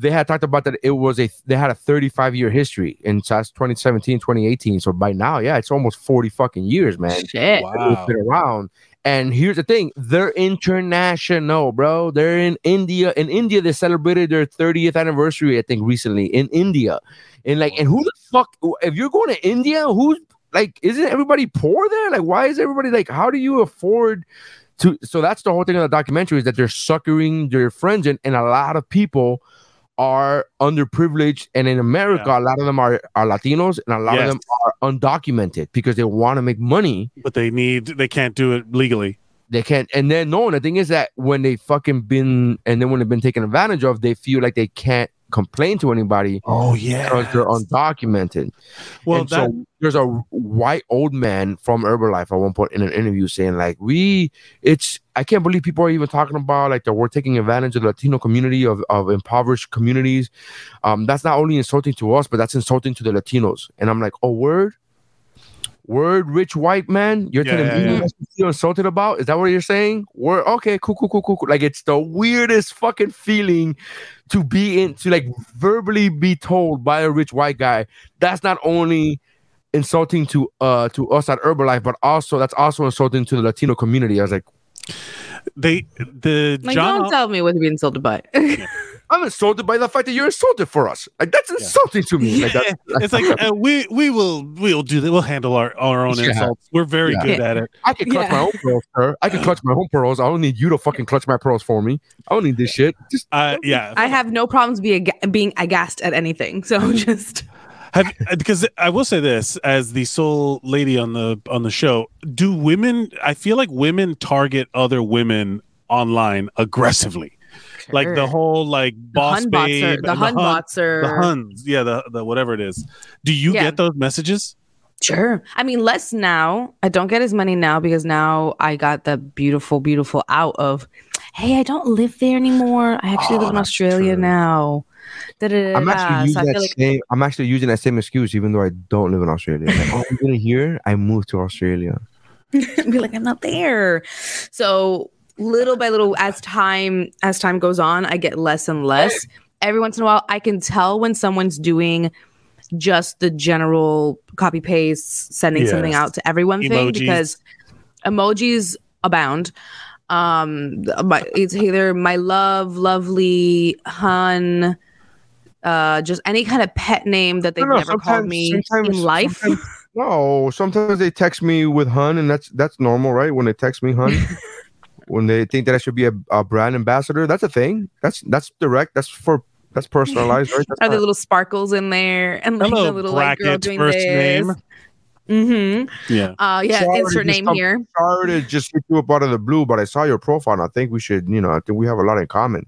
They had talked about that it was a they had a 35 year history in so that's 2017, 2018. So by now, yeah, it's almost 40 fucking years, man. Shit. Wow. It's been around. And here's the thing: they're international, bro. They're in India. In India, they celebrated their 30th anniversary, I think, recently in India. And like, and who the fuck? If you're going to India, who's like, isn't everybody poor there? Like, why is everybody like? How do you afford? To, so that's the whole thing of the documentary is that they're suckering their friends and, and a lot of people are underprivileged and in america a lot of them are, are latinos and a lot Yes. of them are undocumented because they want to make money but they need, they can't do it legally. they can't and then no and the thing is that when they fucking been and then when they've been taken advantage of they feel like they can't complain to anybody Oh, yeah. because they're undocumented Well, that, so there's a white old man from Herbalife at one point in an interview saying like we it's I can't believe people are even talking about like that we're taking advantage of the Latino community of, of impoverished communities. Um, that's not only insulting to us, but that's insulting to the Latinos. And I'm like, oh word, word, rich white man, you're Yeah, telling yeah, me yeah. that's what you're insulted about? Is that what you're saying? Word, okay, cool, cool, cool, cool, cool. Like it's the weirdest fucking feeling to be in to like verbally be told by a rich white guy. That's not only insulting to uh to us at Herbalife, but also that's also insulting to the Latino community. I was like, they, the Like, John, don't tell me what to be insulted by. I'm insulted by the fact that you're insulted for us. Like that's insulting to me. Like, Yeah, that's, it's like uh, we we will we'll do that. We'll handle our, our own Yeah. insults. We're very Yeah. good at it. I can clutch Yeah. my own pearls, sir. I can clutch my own pearls. I don't need you to fucking clutch my pearls for me. I don't need this shit. Just Uh, yeah, I have no problems being being aghast at anything. So just Have, because I will say this as the sole lady on the on the show, do women? I feel like women target other women online aggressively, like the whole like boss Hun babe, are and the Hun bots are the Huns, yeah, the the whatever it is. Do you Yeah. get those messages? Sure. I mean, less now. I don't get as many now because now I got the beautiful, beautiful out of, hey, I don't live there anymore. I actually Oh, live in Australia true. now. I'm actually using So that like same. I'm actually using that same excuse, even though I don't live in Australia. Like, oh, I'm gonna here. I moved to Australia. be like, I'm not there. So little by little, as time as time goes on, I get less and less. Every once in a while, I can tell when someone's doing just the general copy paste, sending something out to everyone thing because emojis abound. Um, my, it's either my love, lovely, hun, uh, just any kind of pet name that they've no, never called me in life. sometimes- No, sometimes they text me with hun, and that's that's normal, right? When they text me hun, when they think that I should be a, a brand ambassador, that's a thing. That's that's direct. That's for that's personalized, right? That's Are there little sparkles in there and like Hello, the little like girl doing first this? name. Mm-hmm. Yeah, Uh, yeah, Sorry, insert name some- here. sorry to just hit you up out of the blue, but I saw your profile, and I think we should, you know, I think we have a lot in common.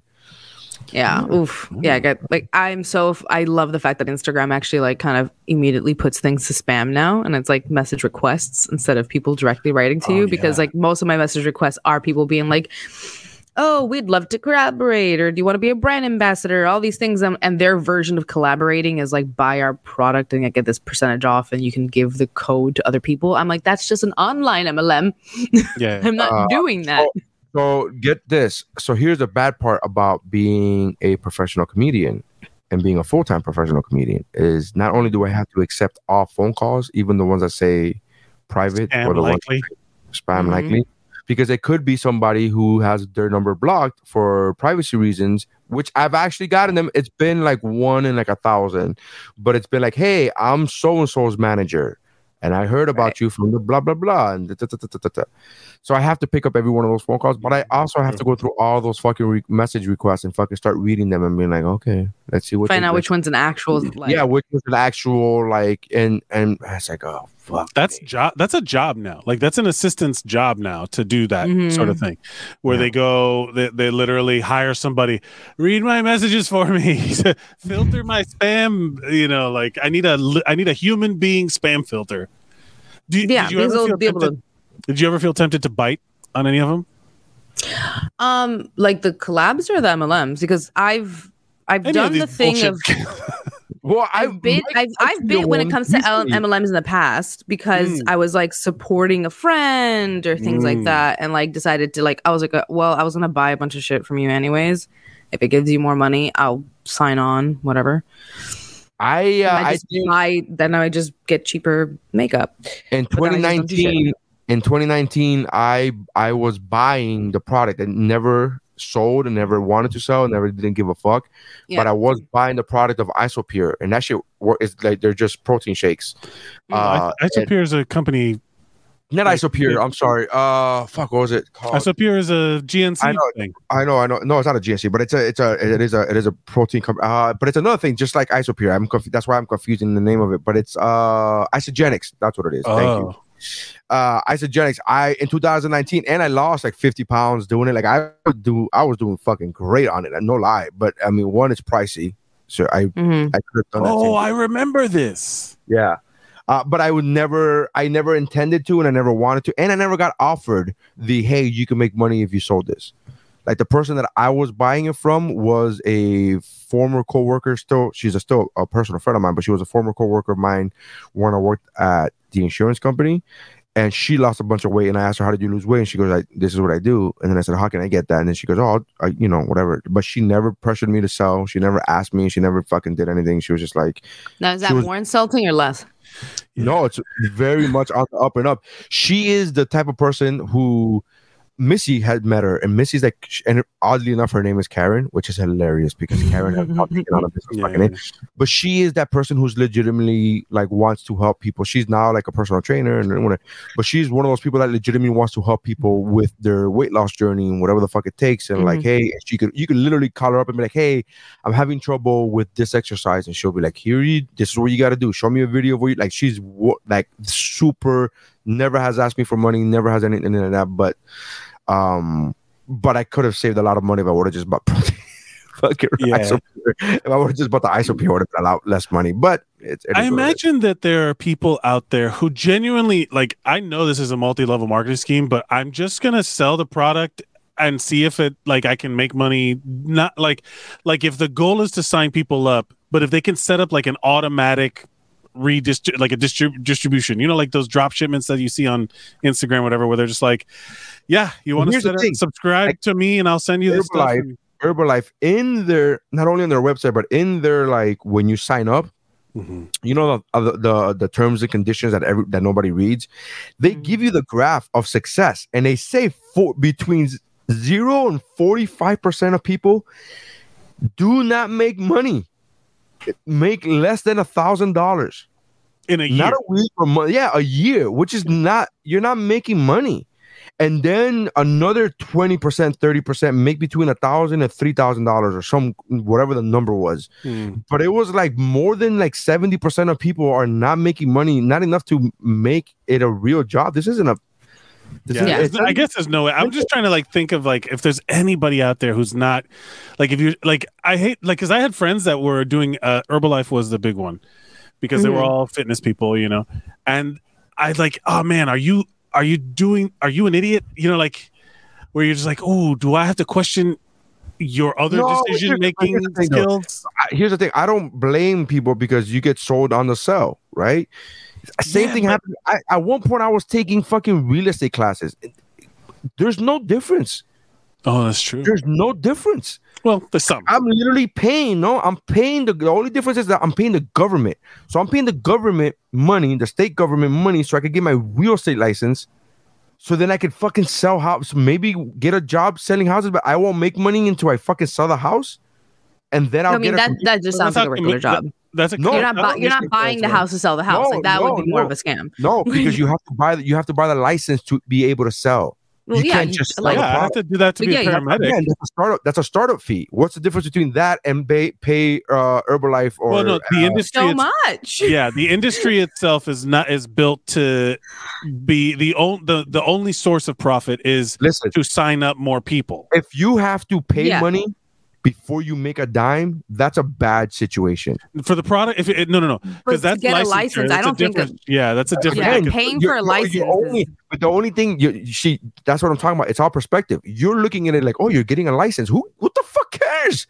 Yeah. Oof. Yeah. I get like I'm so I love the fact that Instagram actually like kind of immediately puts things to spam now, and it's like message requests instead of people directly writing to Oh, you because yeah. like most of my message requests are people being like, oh, we'd love to collaborate, or do you want to be a brand ambassador? All these things, um, and their version of collaborating is like buy our product and get this percentage off, and you can give the code to other people. I'm like, that's just an online MLM. Yeah. I'm not Uh, doing that. So get this. So here's the bad part about being a professional comedian and being a full-time professional comedian is not only do I have to accept all phone calls, even the ones that say private Spam or the ones likely. spam Mhm. likely, because it could be somebody who has their number blocked for privacy reasons, which I've actually gotten them. It's been like one in like a thousand, but it's been like, hey, I'm so and so's manager. And I heard about Right. you from the blah blah blah, and da, da, da, da, da, da. So I have to pick up every one of those phone calls. But I mm-hmm. also have to go through all those fucking re- message requests and fucking start reading them and being like, okay, let's see what. Find they- out mm, which one's an actual. Like, yeah, which was an actual like, and and it's like, oh fuck, That's me. job. That's a job now. Like that's an assistant's job now to do that sort of mm-hmm. thing, where Yeah. they go, they, they literally hire somebody, read my messages for me, filter my spam. You know, like I need a I need a human being spam filter. Do yeah, did you because ever feel be able tempted, to. Did you ever feel tempted to bite on any of them? Um, like the collabs or the MLMs, because I've I've Any done the thing of Well, I've been my I've I've been when it comes to L- MLMs in the past because Mm. I was like supporting a friend or things like Mm. that, and like decided to like I was like, well, I was gonna buy a bunch of shit from you anyways. If it gives you more money, I'll sign on, whatever. I uh, I I just buy, then I just get cheaper makeup. in But then I just don't do shit. 2019 in 2019 i i was buying the product and never sold and never wanted to sell and never didn't give a fuck Yeah. but i was buying the product of isopure and that shit wor- is like they're just protein shakes uh Isopure is a company. not like- isopure i'm sorry uh fuck what was it called Isopure is a GNC I know. thing. I know, I know. No, it's not a GNC, but it's a, it's a, it is a, it is a protein. Com- uh, but it's another thing, just like Isopure. I'm conf- that's why I'm confusing the name of it. But it's uh, Isagenix. That's what it is. Thank you. Uh Isagenix i in 2019 and i lost like 50 pounds doing it like i would do i was doing fucking great on it no lie but i mean one it's pricey so i Mhm. i could have done oh, same I remember this. yeah uh, but I would never, I never intended to, and I never wanted to, and I never got offered the hey, you can make money if you sold this. Like the person that I was buying it from was a former coworker. Still, she's a still a personal friend of mine, but she was a former coworker of mine when I worked at the insurance company. And she lost a bunch of weight, and I asked her, "How did you lose weight?" And she goes, "I this is what I do." And then I said, "How can I get that?" And then she goes, "Oh, I'll- you know, whatever." But she never pressured me to sell. She never asked me. She never fucking did anything. She was just like, Now is that was- more insulting or less? no, it's very much on the up and up. She is the type of person who Missy had met her, and Missy's like, and oddly enough, her name is Karen, which is hilarious because Karen has not taken on a business Yeah. fucking name. But she is that person who's legitimately like wants to help people. She's now like a personal trainer, and whatever. but she's one of those people that legitimately wants to help people with their weight loss journey and whatever the fuck it takes. And like, Mhm. hey, she could you could literally call her up and be like, hey, I'm having trouble with this exercise, and she'll be like, here you, this is what you got to do. Show me a video of what you like. She's like super. Never has asked me for money. Never has anything like that. But, um, but I could have saved a lot of money if I would have just bought protein. Fucking Yeah. isopure. If I would have just bought the isopure, would have been a lot less money. But it's. it I imagine that there are people out there who genuinely like. I know this is a multi-level marketing scheme, but I'm just gonna sell the product and see if it like I can make money. Not like like if the goal is to sign people up, but if they can set up like an automatic redistrib like a distrib- distribution you know like those drop shipments that you see on instagram whatever where they're just like yeah you want to here's the set up, thing. subscribe Like, to me and i'll send you this stuff Herbalife- Herbalife in their not only on their website but in their like when you sign up, Mhm. you know the the the, the terms and conditions that every that nobody reads. They give you the graph of success, and they say for between zero and forty five percent of people do not make money, make less than a thousand dollars. in a year Not a week or month, yeah, a year, which is not you're not making money. And then another 20%, 30% make between a thousand and three thousand dollars or some whatever the number was. Hmm. But it was like more than like 70% of people are not making money, not enough to make it a real job. This isn't a this yeah, is- Yeah. I guess there's no way. I'm just trying to like think of like if there's anybody out there who's not like if you like I hate like because I had friends that were doing uh, Herbalife was the big one because they were Mhm. all fitness people, you know, and I like oh man, are you are you doing are you an idiot? You know, like where you're just like, oh, do I have to question your other No, decision making here's the thing, though. skills? Here's the thing i don't blame people because you get sold on the sell right same Yeah, thing but- happened I, at one point i was taking fucking real estate classes there's no difference Oh, that's true. there's no difference Well, there's some. i'm literally paying no i'm paying the, the only difference is that i'm paying the government so i'm paying the government money the state government money so i could get my real estate license so then i could fucking sell house maybe get a job selling houses but i won't make money until i fucking sell the house and then i'll I mean get a that that just sounds that's like a not- regular job. That's a No, you're not bu- you're not buying the house to sell the house. No, like that would be more no. of a scam. No, because you have to buy the you have to buy the license to be able to sell. Well, You yeah, can't just like yeah, I have to do that to But be yeah, a paramedic. Again, that's a startup. That's a startup fee. What's the difference between that and pay pay uh, Herbalife or well, no, the industry. so much. yeah, the industry itself is not is built to be the only the, the only source of profit is listen? to sign up more people. If you have to pay Yeah. money before you make a dime, that's a bad situation. for the product if it, no no no because that's get a license, that's I don't a think different yeah that's a different Yeah, thing. paying You're- for a license you're only, but the only thing you she that's what I'm talking about. It's all perspective. You're looking at it like, oh, you're getting a license. Who what the fuck cares?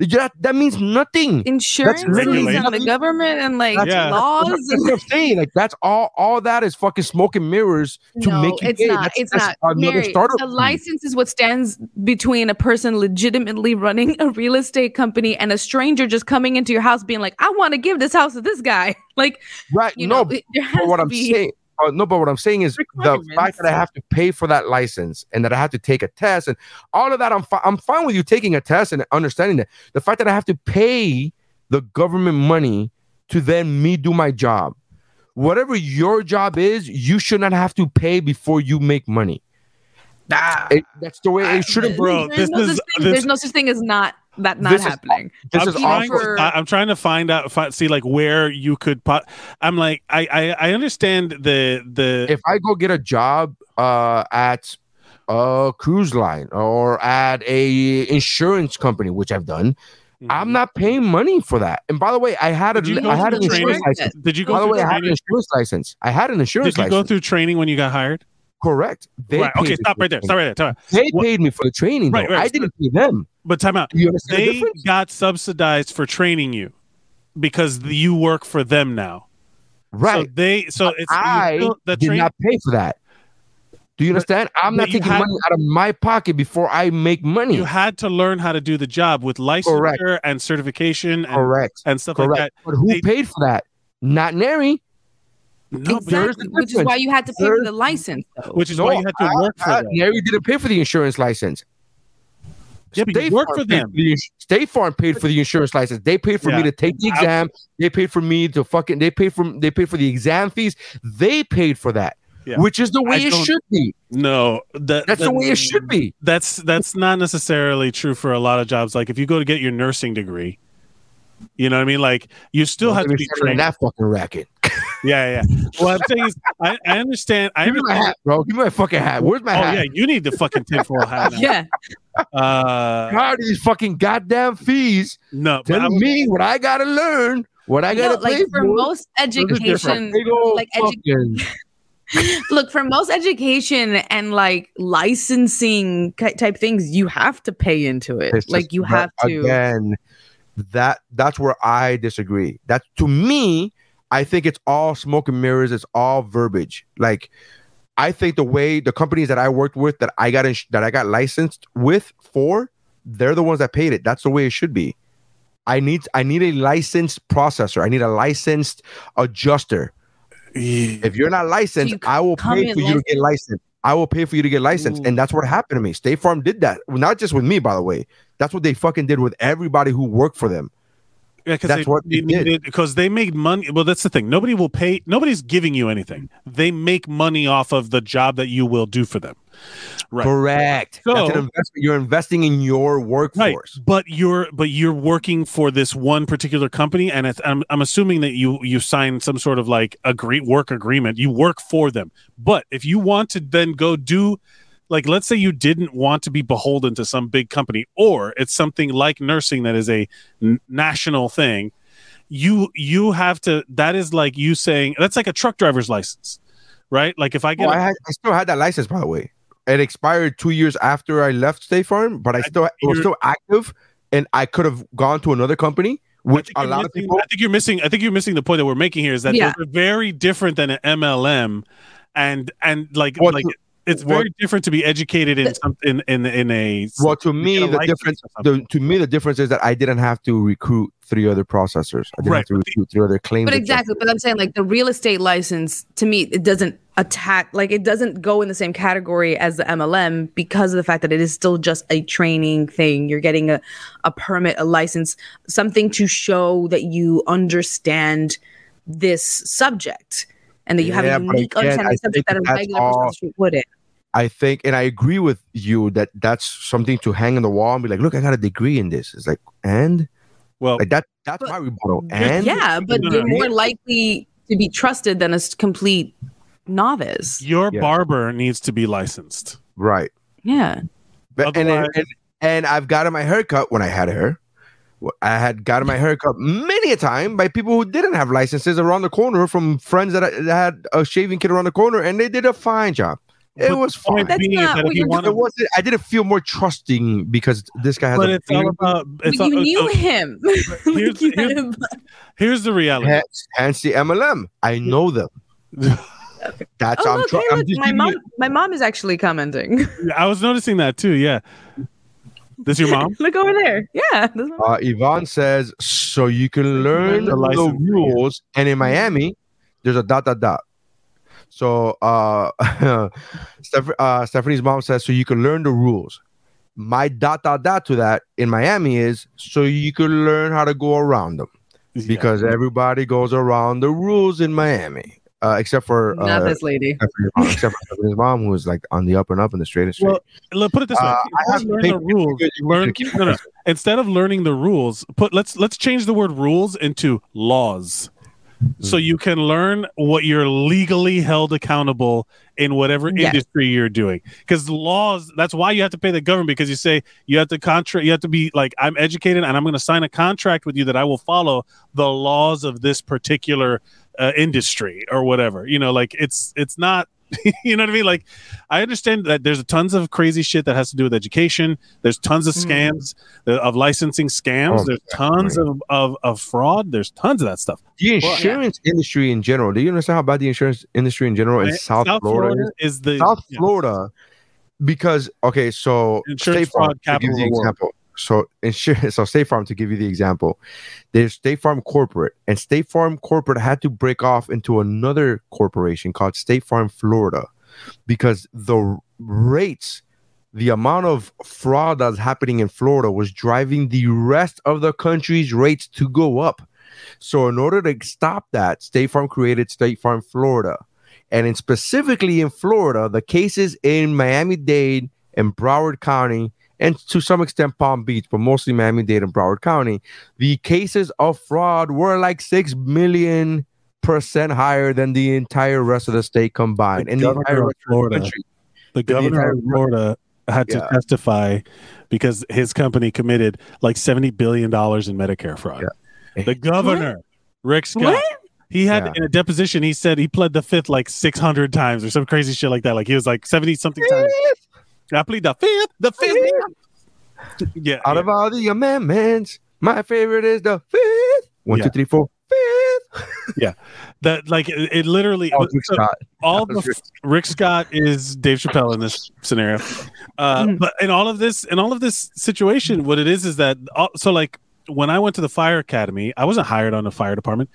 That that means nothing. Insurance regulated. and the government and like That's- Yeah. laws. That's what I'm saying. Like that's all. All that is fucking smoke and mirrors to no, make you it's pay. not. That's- it's that's not. another Mary, startup the license is what stands between a person legitimately running a real estate company and a stranger just coming into your house being like, "I want to give this house to this guy." Like, Right. you no, know, but what I'm be- saying. Uh, no, but what I'm saying is the fact that I have to pay for that license and that I have to take a test and all of that. I'm fi- I'm fine with you taking a test and understanding that. The fact that I have to pay the government money to then me do my job, whatever your job is, you should not have to pay before you make money. It- that's the way it shouldn't. bro, there's, this no is- thing, this- there's no such thing as not that not This is- happening. This I'm is trying, for- I, am trying to find out, fi- see like where you could. Po- I'm like, I, I, I understand the the. if I go get a job uh, at a cruise line or at a insurance company, which I've done, I'm not paying money for that. And by the way, I had a Did you go I had through an insurance training? license. Did you go By the through way, I had an insurance license. I had an insurance Did you go through training when you got hired? Correct. They right. Okay. Stop right there. the Stop right there. Time out. training. They What- paid me for the training. Right, right. I didn't pay them. But time out. Understand the They got subsidized for training you because you work for them now. Right. So they. So it's you I the did train. not pay for that. Do you understand? I'm not taking had- money out of my pocket before I make money. You had to learn how to do the job with licensure and certification and, Correct. and stuff like that. But who They- paid for that? Not Nary. No, Exactly, a which is why you had to pay for the license. Though. which is No, why you had to I- work for I- them. Nary didn't pay for the insurance license. Yeah, but you State work Farm for them. the State Farm paid for the insurance license. They paid for Yeah. me to take the exam. They paid for me to fucking. They paid for. They paid for the exam fees. They paid for that, Yeah. which is the way I it should be. No, that, That's the way it should be. That's that's not necessarily true for a lot of jobs. Like if you go to get your nursing degree, you know what I mean. Like you still have to Maybe be trained. that fucking racket. Yeah, yeah. Well, I'm saying is, I, I understand. I Give me my hat, bro. Give me my fucking hat. Where's my Oh hat? yeah, you need the fucking tinfoil hat. Now. yeah, Uh, Tired of these fucking goddamn fees no, but I telling was- me what I gotta learn, what I gotta like pay for most Those are different. education, like edu- fucking- look for most education and like licensing type things, you have to pay into it. It's like just- you but have to. again that that's where i disagree that to me i think it's all smoke and mirrors it's all verbiage. Like i think the way the companies that i worked with that i got ins- that i got licensed with for they're the ones that paid it. That's the way it should be. I need i need a licensed processor. I need a licensed adjuster. If you're not licensed you i will pay for you to get licensed. I will pay for you to get licensed. Ooh. and that's what happened to me. State farm did that. Not just with me by the way. That's what they fucking did with everybody who worked for them Yeah, because That's they, what they they did. because they made money. Well, that's the thing. Nobody will pay. Nobody's giving you anything. They make money off of the job that you will do for them. Right. correct that's So- an investment you're investing in your Right, workforce but you're but you're working for this one particular company, and it's, I'm I'm assuming that you you sign some sort of like agree work agreement. You work for them, but if you want to then go do, like, let's say you didn't want to be beholden to some big company, or it's something like nursing that is a n- national thing, you you have to. That is like you saying that's like a truck driver's license, right? Like if I get Oh, a- I, had, I still had that license by the way it expired two years after I left State Farm, but I still it was still active, and I could have gone to another company, which a you're lot of people. I think you're missing. I think you're missing the point that we're making here is that Yeah. those are very different than an MLM, and and like What like to- it's what- very different to be educated in some in in in a. Well, to me, the difference, the, to me, the difference is that I didn't have to recruit three other processors. I didn't Right, have to recruit three other claims. But exactly, but I'm saying like the real estate license to me it doesn't attack like it doesn't go in the same category as the MLM because of the fact that it is still just a training thing. You're getting a, a permit, a license, something to show that you understand this subject and that you have a unique again, understanding I of the think that a that's regular person all- the street wouldn't. I think, and I agree with you that that's something to hang on the wall and be like, look, I got a degree in this. It's like, and well, like that. That's But- my rebuttal. And yeah, but no, no, you're more likely to be trusted than a complete novice. your Yeah. barber needs to be licensed. right. Yeah. But, and, Otherwise- and and I've gotten my haircut when I had hair. I had gotten my haircut many a time by people who didn't have licenses around the corner from friends that, I, that had a shaving kit around the corner, and they did a fine job. It But was the fine. That's not that what you you're It wasn't. I didn't feel more trusting because this guy has but a it's all beard. about. But It's all, you knew so him. here's- Like, you here's- him- here's the reality. hence, hence the MLM. I know them. That's Oh, I'm look, trying. hey, I'm just my mom, you- my mom is actually commenting. I was noticing that too. Yeah. This your mom? look over there. Yeah. this mom. Uh, Yvonne says, so you can learn the the, licensing, yeah. rules. And in Miami, there's a dot, dot, dot. So uh, Steph- uh, Stephanie's mom says, so you can learn the rules. My dot, dot, dot to that in Miami is so you can learn how to go around them because everybody goes around the rules in Miami, uh, except for uh, Not this lady. Stephanie's mom, except for his mom, who is like on the up and up in the straight and straight. Well, Let put it this way: Uh, I wanna have learn the rules. you- you Learn no, no. instead of learning the rules. Put let's let's change the word rules into laws, so Mm. you can learn what you're legally held accountable in whatever Yes. industry you're doing. Because laws, that's why you have to pay the government. Because you say you have to contract, you have to be like, I'm educated, and I'm going to sign a contract with you that I will follow the laws of this particular uh, industry or whatever. You know, like it's it's not. you know what I mean? Like, I understand that there's tons of crazy shit that has to do with education. There's tons of Mm. scams uh, of licensing scams. Oh, there's tons of, of of fraud. There's tons of that stuff. the insurance industry in general. Do you understand how bad the insurance industry in general in Right? South, Florida, is? is the South yeah. Florida, because okay, so Insurance State Farm fraud capital you the of the world. example. So insurance, so State Farm to give you the example, there's State Farm Corporate, and State Farm Corporate had to break off into another corporation called State Farm Florida, because the rates, the amount of fraud that's happening in Florida was driving the rest of the country's rates to go up. So in order to stop that, State Farm created State Farm Florida. And in specifically in Florida, the cases in Miami-Dade and Broward County, and to some extent Palm Beach, but mostly Miami-Dade and Broward County, the cases of fraud were like six million percent higher than the entire rest of the state combined. The and the governor entire of rest of the Florida. country. The the governor of entire- Florida had to testify because his company committed like seventy billion dollars in Medicare fraud. The governor, Rick Scott, What? he had Yeah. in a deposition. He said he pled the fifth like six hundred times or some crazy shit like that. Like he was like seventy something times. I plead the fifth, the fifth. Yeah, Out yeah. of all the amendments, my favorite is the fifth. One, Yeah. two, three, four, fifth. that like it, it literally Oh, Rick Scott. all the Rick Rick Scott is Dave Chappelle in this scenario. Uh, Mm. but in all of this, in all of this situation, what it is is that all, so like when I went to the fire academy, I wasn't hired on the fire department,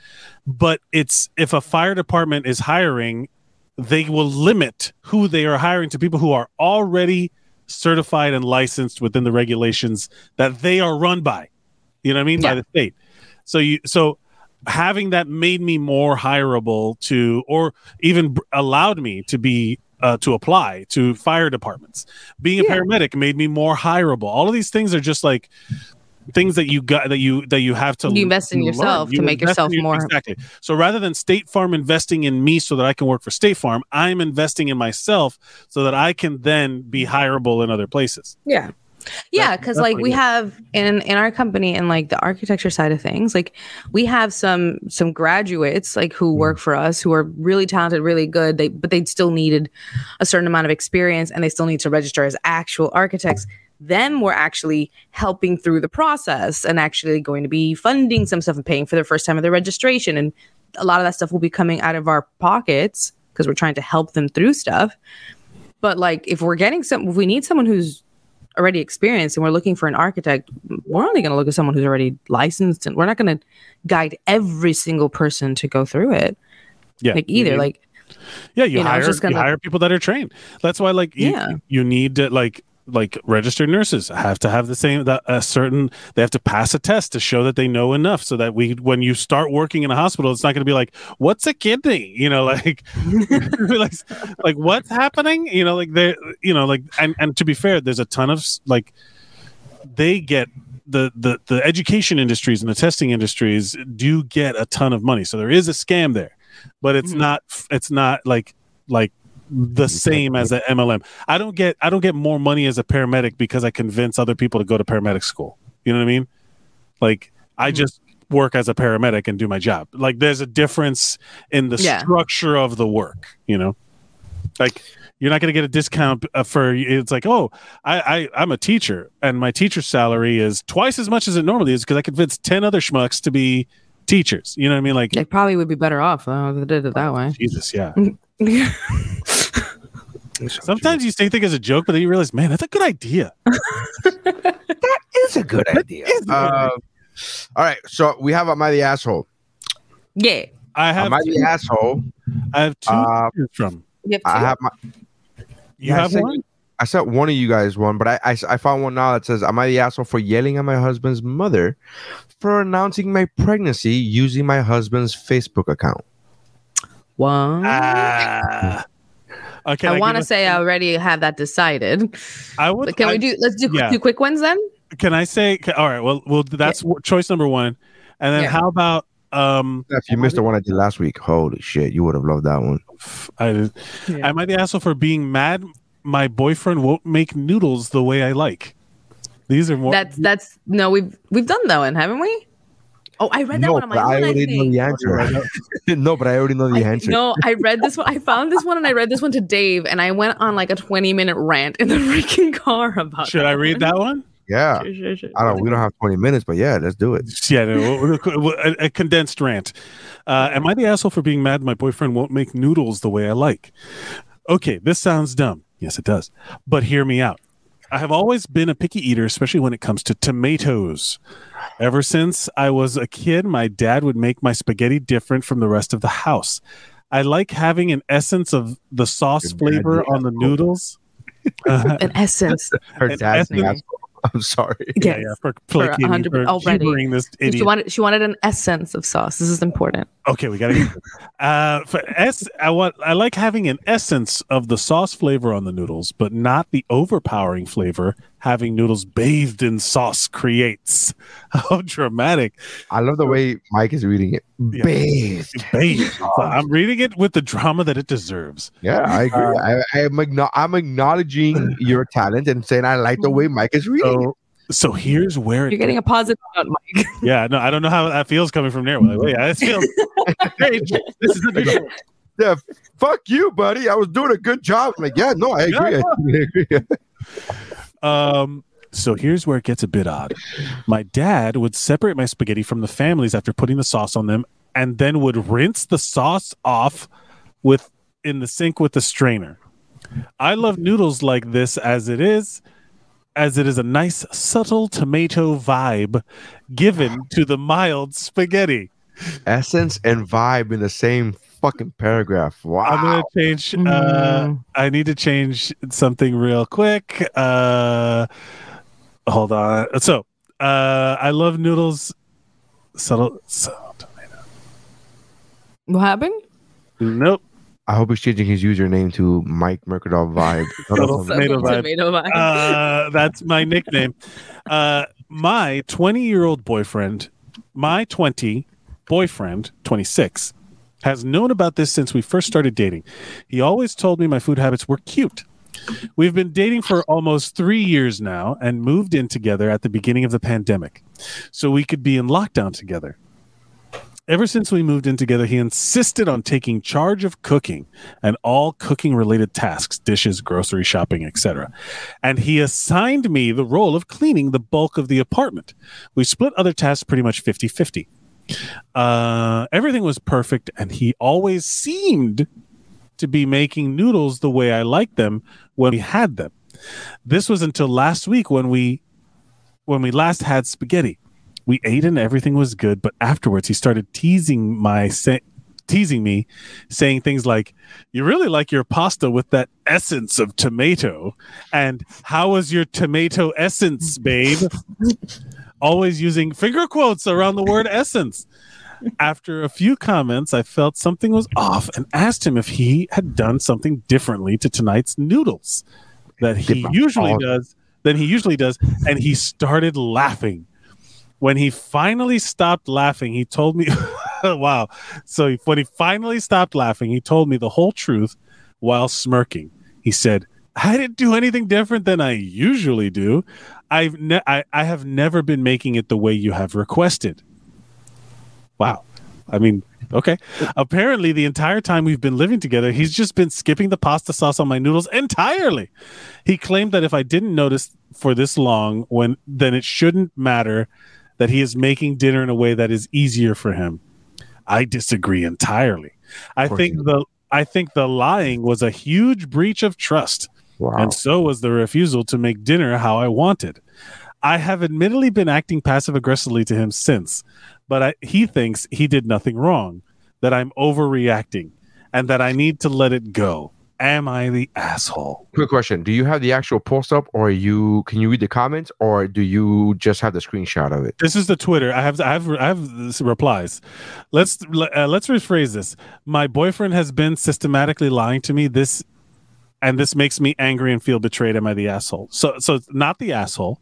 but it's if a fire department is hiring, they will limit who they are hiring to people who are already certified and licensed within the regulations that they are run by. You know what I mean? By the state. So you so having that made me more hireable to or even allowed me to be uh, to apply to fire departments being a Yeah. paramedic made me more hireable all of these things are just like things that you got that you that you have to You invest in learn. yourself to make yourself your- more- exactly. So rather than state farm investing in me so that i can work for state farm i'm investing in myself so that i can then be hireable in other places. Yeah. yeah because like we definitely have in in our company and like the architecture side of things like we have some some graduates like who mm-hmm. work for us who are really talented really good. They but they still needed a certain amount of experience and they still need to register as actual architects them we're actually helping through the process and actually going to be funding some stuff and paying for the first time of their registration and a lot of that stuff will be coming out of our pockets because we're trying to help them through stuff but like if we're getting some if we need someone who's already experienced and we're looking for an architect, we're only going to look at someone who's already licensed and we're not going to guide every single person to go through it. Yeah. Like either you- like Yeah, you, you hire gonna- you hire people that are trained. That's why like you, Yeah. you need to like like registered nurses have to have the same that a certain they have to pass a test to show that they know enough so that we when you start working in a hospital it's not going to be like what's a kidney? You know like like like what's happening? You know like they you know like and and to be fair there's a ton of like they get the, the the education industries and the testing industries do get a ton of money. So there is a scam there but it's Mhm. not it's not like like the same as an MLM. I don't get I don't get more money as a paramedic because I convince other people to go to paramedic school. You know what I mean? Like I Mm-hmm. just work as a paramedic and do my job. Like there's a difference in the Yeah. structure of the work, you know? Like you're not going to get a discount uh, for it's like, "Oh, I I I'm a teacher and my teacher's salary is twice as much as it normally is because I convinced 10 other schmucks to be teachers." You know what I mean? Like they probably would be better off though if they did it that way. Jesus, yeah. Sometimes you say think as a joke, but then you realize, man, that's a good idea. that is a good idea. Uh, all right, so we have Am I the Asshole? yeah. I have Am I the Asshole? I have two Uh, from. You have I have my. You yeah, I have sent one? I sent one of you guys one, but I, I I found one now that says, "Am I the asshole for yelling at my husband's mother for announcing my pregnancy using my husband's Facebook account?" One. Ah. Okay, I want to say I already have that decided. I would. But can I- we do let's do yeah. two quick ones then? Can I say? ca- All right. Well, well, that's w choice number one, and then Yeah. how about um? If you missed the one I did last week, holy shit, you would have loved that one. I, Am I the asshole for being mad? My boyfriend won't make noodles the way I like. These are more. That's that's no, we've we've done that one, haven't we? Oh, I read that No, one on but my I own. I already know the answer. no, but I already know the I- answer. No, I read this one. I found this one and I read this one to Dave, and I went on like a 20 minute rant in the freaking car about it. Should I read that one? Yeah, Sure, sure, sure. I don't. We don't have twenty minutes, but yeah, let's do it. Yeah, no, a, a condensed rant. Uh, am I the asshole for being mad my boyfriend won't make noodles the way I like? Okay, this sounds dumb. Yes, it does. But hear me out. I have always been a picky eater, especially when it comes to tomatoes. Ever since I was a kid, my dad would make my spaghetti different from the rest of the house. I like having an essence of the sauce Your flavor on the noodles. Uh, An essence. Her And dad's the Ethel- asshole. I'm sorry. yeah, Yes. yeah, for, For placating- hundred- for already. humoring this She wanted she wanted an essence of sauce. This is important. Okay, we gotta. Uh, for s, I want. I like having an essence of the sauce flavor on the noodles, but not the overpowering flavor having noodles bathed in sauce creates. How dramatic! I love the way Mike is reading it. Yeah. Bathed. Bathed. So I'm reading it with the drama that it deserves. Yeah, I uh, agree. I, I am acknow- I'm acknowledging your talent and saying I like the way Mike is reading. it. So, so here's where You're getting a positive note, Mike. Yeah, no, I don't know how that feels coming from there. Like, yeah, this feels great. This is a good one. Yeah, fuck you, buddy. I was doing a good job. I'm like, yeah, no, I agree. I agree. Um, so here's where it gets a bit odd. My dad would separate my spaghetti from the families after putting the sauce on them, and then would rinse the sauce off with in the sink with the strainer. I love noodles like this as it is, as it is a nice subtle tomato vibe given to the mild spaghetti. Essence and vibe in the same fucking paragraph. Wow. I'm gonna change. Uh, I need to change something real quick. Uh, hold on. So, uh, I love noodles. Subtle. subtle tomato. What happened? Nope. I hope he's changing his username to Mike Mercadal Vibe. Subtle tomato vibe. Tomato vibe. Uh, that's my nickname. Uh, my 20 year old boyfriend, my 20 boyfriend, 26, has known about this since we first started dating. He always told me my food habits were cute. We've been dating for almost three years now and moved in together at the beginning of the pandemic so we could be in lockdown together. Ever since we moved in together, he insisted on taking charge of cooking and all cooking related tasks, dishes, grocery shopping, etc. And he assigned me the role of cleaning the bulk of the apartment. We split other tasks pretty much 50 50. Uh, everything was perfect, and he always seemed to be making noodles the way I liked them when we had them. This was until last week when we when we last had spaghetti. We ate and everything was good, but afterwards he started teasing my sa- teasing me, saying things like, "You really like your pasta with that essence of tomato," and "How was your tomato essence, babe?" Always using finger quotes around the word essence. After a few comments, I felt something was off and asked him if he had done something differently to tonight's noodles that he usually does than he usually does, and he started laughing. When he finally stopped laughing, he told me, "Wow!" So he- when he finally stopped laughing, he told me the whole truth while smirking. He said, "I didn't do anything different than I usually do. I've ne- I, I have never been making it the way you have requested." Wow. I mean, okay. Apparently, the entire time we've been living together, he's just been skipping the pasta sauce on my noodles entirely. He claimed that if I didn't notice for this long, when then it shouldn't matter that he is making dinner in a way that is easier for him. I disagree entirely. I think the I think the lying was a huge breach of trust. Wow. And so was the refusal to make dinner how I wanted. I have admittedly been acting passive aggressively to him since, but I, he thinks he did nothing wrong, that I'm overreacting, and that I need to let it go. Am I the asshole? Quick question: Do you have the actual post up, or you can you read the comments, or do you just have the screenshot of it? This is the Twitter. I have I have I have this replies. Let's uh, let's rephrase this. My boyfriend has been systematically lying to me. This and this makes me angry and feel betrayed. Am I the asshole? So so not the asshole.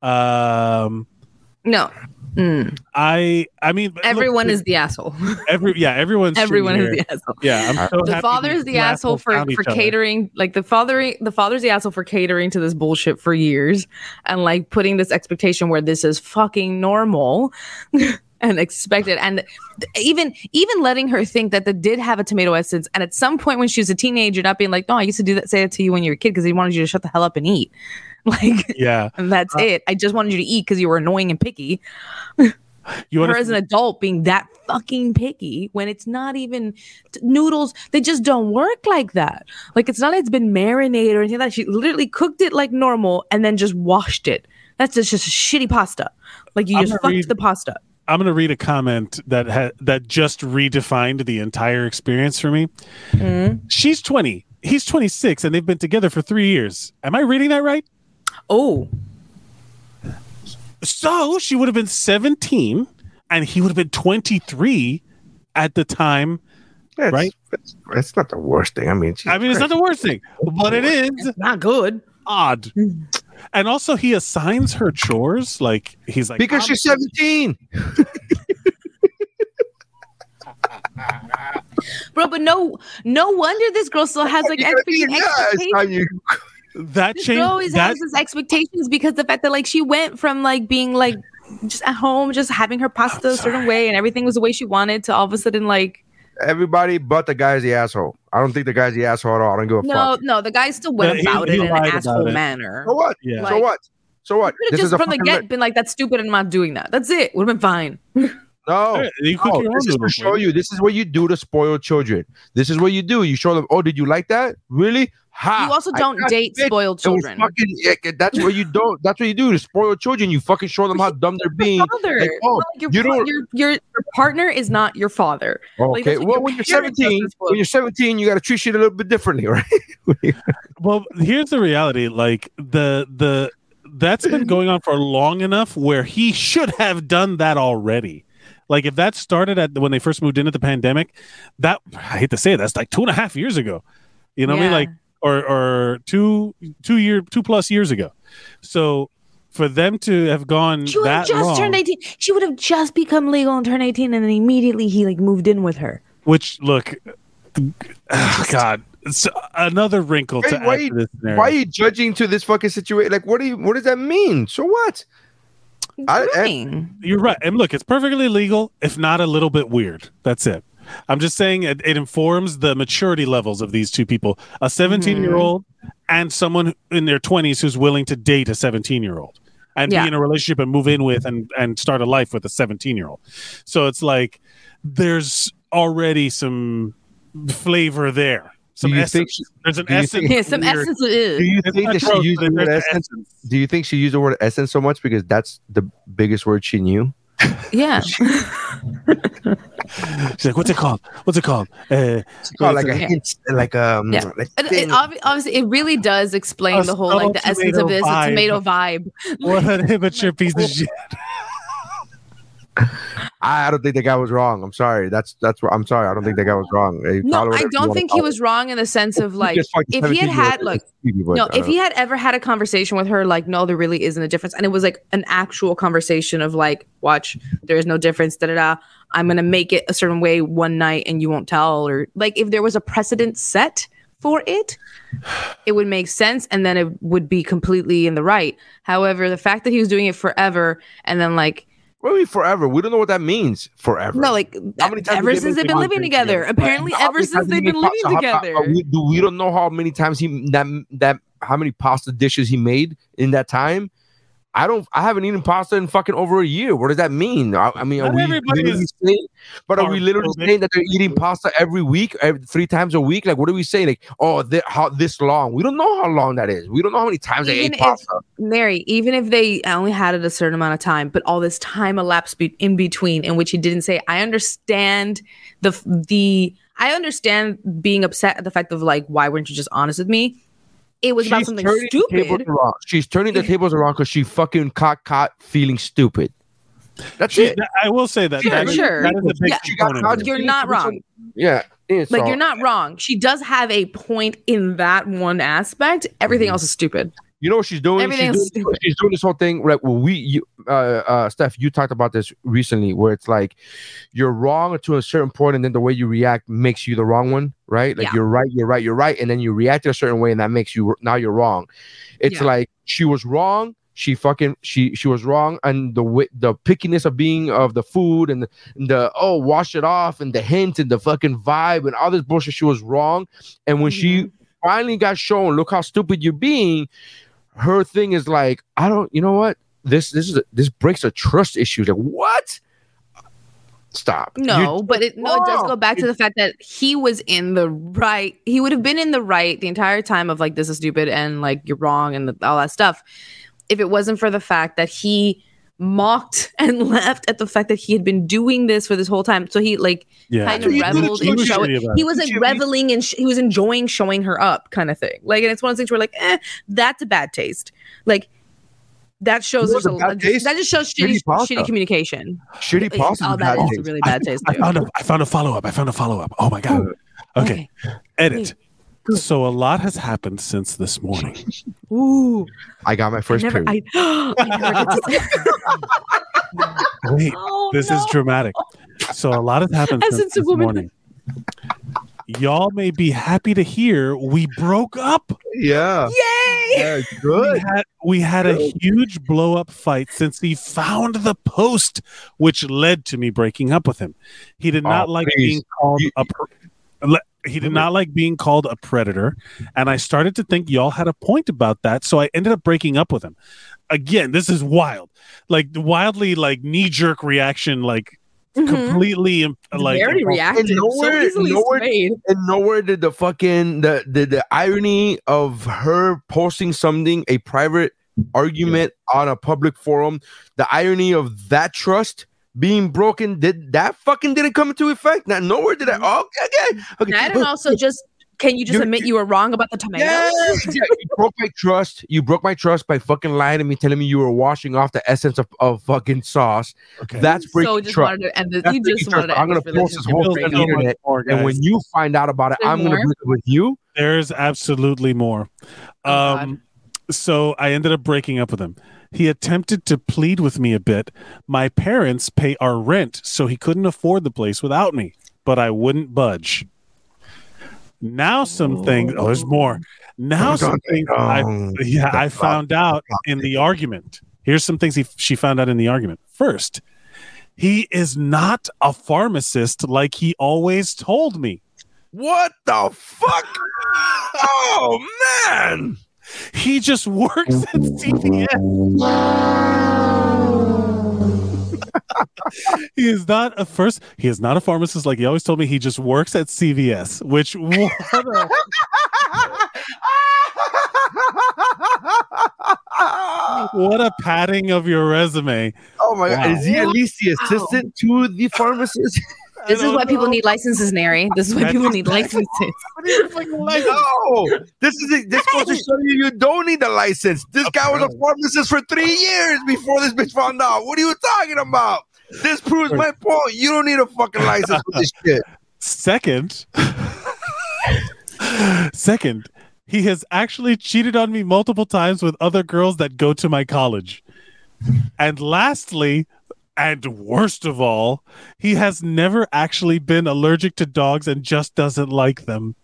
Um, No. Mm. I I mean look, Everyone is the asshole. every yeah everyone's Everyone is here. the asshole. yeah. I'm so the father is the asshole for, for each other. catering like the father the father's the asshole for catering to this bullshit for years and like putting this expectation where this is fucking normal and expected. And even even letting her think that the did have a tomato essence and at some point when she was a teenager not being like no i used to do that say that to you when you were a kid because he wanted you to shut the hell up and eat. Like Yeah, and that's uh, it. I just wanted you to eat because you were annoying and picky. You her as an adult being that fucking picky when it's not even t- noodles they just don't work like that. Like it's not like it's been marinated or anything like that. She literally cooked it like normal and then just washed it. That's just, just shitty pasta. Like you I'm just fucked read- the pasta I'm going to read a comment that ha- that just redefined the entire experience for me. Mm-hmm. She's 20, he's 26, and they've been together for three years. Am I reading that right? oh So she would have been 17, and he would have been 23 at the time. That's, Right. It's, that's not the worst thing. I mean, I mean, it's not the worst thing, but it is not good odd. Mm. And also, he assigns her chores. Like he's like because she's seventeen. bro but no no wonder this girl still has like You gotta be- freaking yeah, expectations time you- that This change. girl always That has this expectations because the fact that like she went from like being like just at home, just having her pasta a certain way and everything was the way she wanted to all of a sudden like Everybody but the guy's the asshole. I don't think the guy's the asshole at all. I don't give a no, fuck. no, no, the guy still went Yeah, about he it in an asshole it. manner. So what? Yeah. so what? So what? Could have just a from the get re- been like that's stupid and I'm not doing that. That's it. Would have been fine. No. Hey, you No, oh, this is to show you. This is what you do to spoil children. This is what you do. You show them. Oh, did you like that? Really? Ha! you also don't date it. spoiled children. fucking- yeah, that's what you don't. That's what you do to spoil children. You fucking show them how dumb they're being. Like, oh, Like, your, you don't- your, your your partner is not your father. Okay. that's what well, your when you're 17, when you're 17, you got to treat shit a little bit differently, right? Well, here's the reality. Like the the that's been going on for long enough where he should have done that already. Like if that started at when they first moved in at the pandemic, that I hate to say it, that's like two and a half years ago. You know what I mean? Like or or two two year two plus years ago. So for them to have gone She would have just long, turned 18. She would have just become legal and turned 18 and then immediately he like moved in with her. which look, oh, God, so another wrinkle Wait, to why add you- to this scenario. Why are you judging to this fucking situation? Like, what do you? What does that mean? So what? I- I- You're right. And look, it's perfectly legal, if not a little bit weird. That's it. I'm just saying it, it informs the maturity levels of these two people a 17 year old mm-hmm. and someone in their 20s who's willing to date a 17 year old and Yeah. be in a relationship and move in with and, and start a life with a 17 year old. So it's like there's already some flavor there. Some essence. think she- there's an essence. think- Yeah, some weird. essence. Is. Do you think that she used the word essence? essence. Do you think she used the word essence so much because that's the biggest word she knew? Yeah. She's like, what's it called? What's it called? Uh, Oh, like a Yeah. hint, like um, Yeah. like It, it, obviously, it really does explain A the whole like the essence of this vibe. tomato vibe. what an immature piece of shit. I don't think the guy was wrong. I'm sorry. That's that's what I'm sorry. I don't think the guy was wrong. He No, I don't think he was wrong in the sense of like if he had had like no, if he had ever had a conversation with her, like, no, there really isn't a difference. And it was like an actual conversation of like, watch, there is no difference, da da da. I'm gonna make it a certain way one night and you won't tell, or like if there was a precedent set for it, it would make sense and then it would be completely in the right. However, the fact that he was doing it forever and then like What do you mean forever? We don't know what that means. Forever. no, like How many times ever since they've been living together? Apparently, ever since they've been living together. we, do we don't know how many times he that that how many pasta dishes he made in that time. I don't. I haven't eaten pasta in fucking over a year. What does that mean? I, I mean, are Not we literally is saying, but are we literally carb-phobic. saying that they're eating pasta every week, every, three times a week? Like, what are we saying? Like, oh, how this long? We don't know how long that is. We don't know how many times they ate if- pasta. Nary, even if they only had it a certain amount of time, but all this time elapsed be- in between in which he didn't say, I understand the the I understand being upset at the fact of like, why weren't you just honest with me? It was about something turning the tables stupid. She's turning the tables around because she fucking caught caught feeling stupid. That's She- it. I will say that. Sure, that is- sure. that is a big Yeah. She component. caught of it. You're not wrong. Yeah. it's Like all- you're not wrong. She does have a point in that one aspect. Everything Mm-hmm. else is stupid. You know what she's doing? She's, doing stupid. she's doing this whole thing. Like, well, we, you, uh, uh, Steph, you talked about this recently, where it's like you're wrong to a certain point, and then the way you react makes you the wrong one, right? Like Yeah. you're right, you're right, you're right, and then you react a certain way, and that makes you now you're wrong. It's Yeah. like she was wrong. She fucking she she was wrong, and the way the pickiness of being of the food and the, and the oh wash it off and the hint and the fucking vibe and all this bullshit. She was wrong, and when she finally got shown, look how stupid you're being her thing is like, I don't, you know what? This this is a, this breaks a trust issue. Like what? Stop. No, You're- but it no, it does go back to the fact that he was in the right. He would have been in the right the entire time of like this is stupid and like you're wrong and the, all that stuff. If it wasn't for the fact that he mocked and laughed at the fact that he had been doing this for this whole time, so he like Yeah. kind of you reveled in showing. He was like Jimmy. reveling and sh- he was enjoying showing her up, kind of thing. Like, and it's one of those things where like, eh, that's a bad taste. Like. That shows You there's a, a bad taste? that just shows Shitty shitty, pasta. shitty communication. shitty pasta. Oh, is that bad is taste. a really bad taste I too. found a I found a follow up. I found a follow up. Oh my god. Okay. Edit. So a lot has happened since this morning. Ooh. I got my first never, period. I, I never get to Wait, Oh, this is dramatic. So a lot has happened Essence since this woman. morning. Y'all may be happy to hear we broke up. Yeah. Yay! Yeah, We good. had, we had a huge blow up fight since he found the post, which led to me breaking up with him. He did oh, not Oh, like please. being called You- a. Pre- le- he did not like being called a predator, and I started to think y'all had a point about that. So I ended up breaking up with him. Again, this is wild, like wildly, like knee jerk reaction, like Mhm. completely, im- like Very reactive. And nowhere- so easily nowhere- swayed. And nowhere did the fucking the, the the irony of her posting something, a private argument on a public forum, the irony of that trust being broken, did that fucking didn't come into effect? Not nowhere did I. Oh, okay, okay. okay. That and also just can you just You're- admit you were wrong about the tomatoes? Yes, yeah, you broke my trust. You broke my trust by fucking lying to me, telling me you were washing off the essence of, of fucking sauce. Okay. That's breaking So just trust. wanted to end this. That's You breaking just trust. wanted to I'm gonna this post this whole thing on the internet, More, and when you find out about it, There's I'm gonna more? break up with you. There's absolutely more. Oh, um, so I ended up breaking up with him. He attempted to plead with me a bit. My parents pay our rent, so he couldn't afford the place without me, but I wouldn't budge. Now some things. Oh, there's more. Now some things. I, yeah, I found out in the argument. Here's some things he, she found out in the argument. First, he is not a pharmacist like he always told me. What the fuck? oh man! He just works at CVS. he is not a first. He is not a pharmacist like he always told me. He just works at CVS. Which what a, what a padding of your resume. Oh my god! Is he at least the assistant to the pharmacist? This is why people need licenses, Nary. This is why people need licenses. no, this is it. This goes to show you you don't need a license. This guy was a pharmacist for three years before this bitch found out. What are you talking about? This proves my point. You don't need a fucking license for this shit. Second, second, he has actually cheated on me multiple times with other girls that go to my college. And lastly, and worst of all, he has never actually been allergic to dogs and just doesn't like them.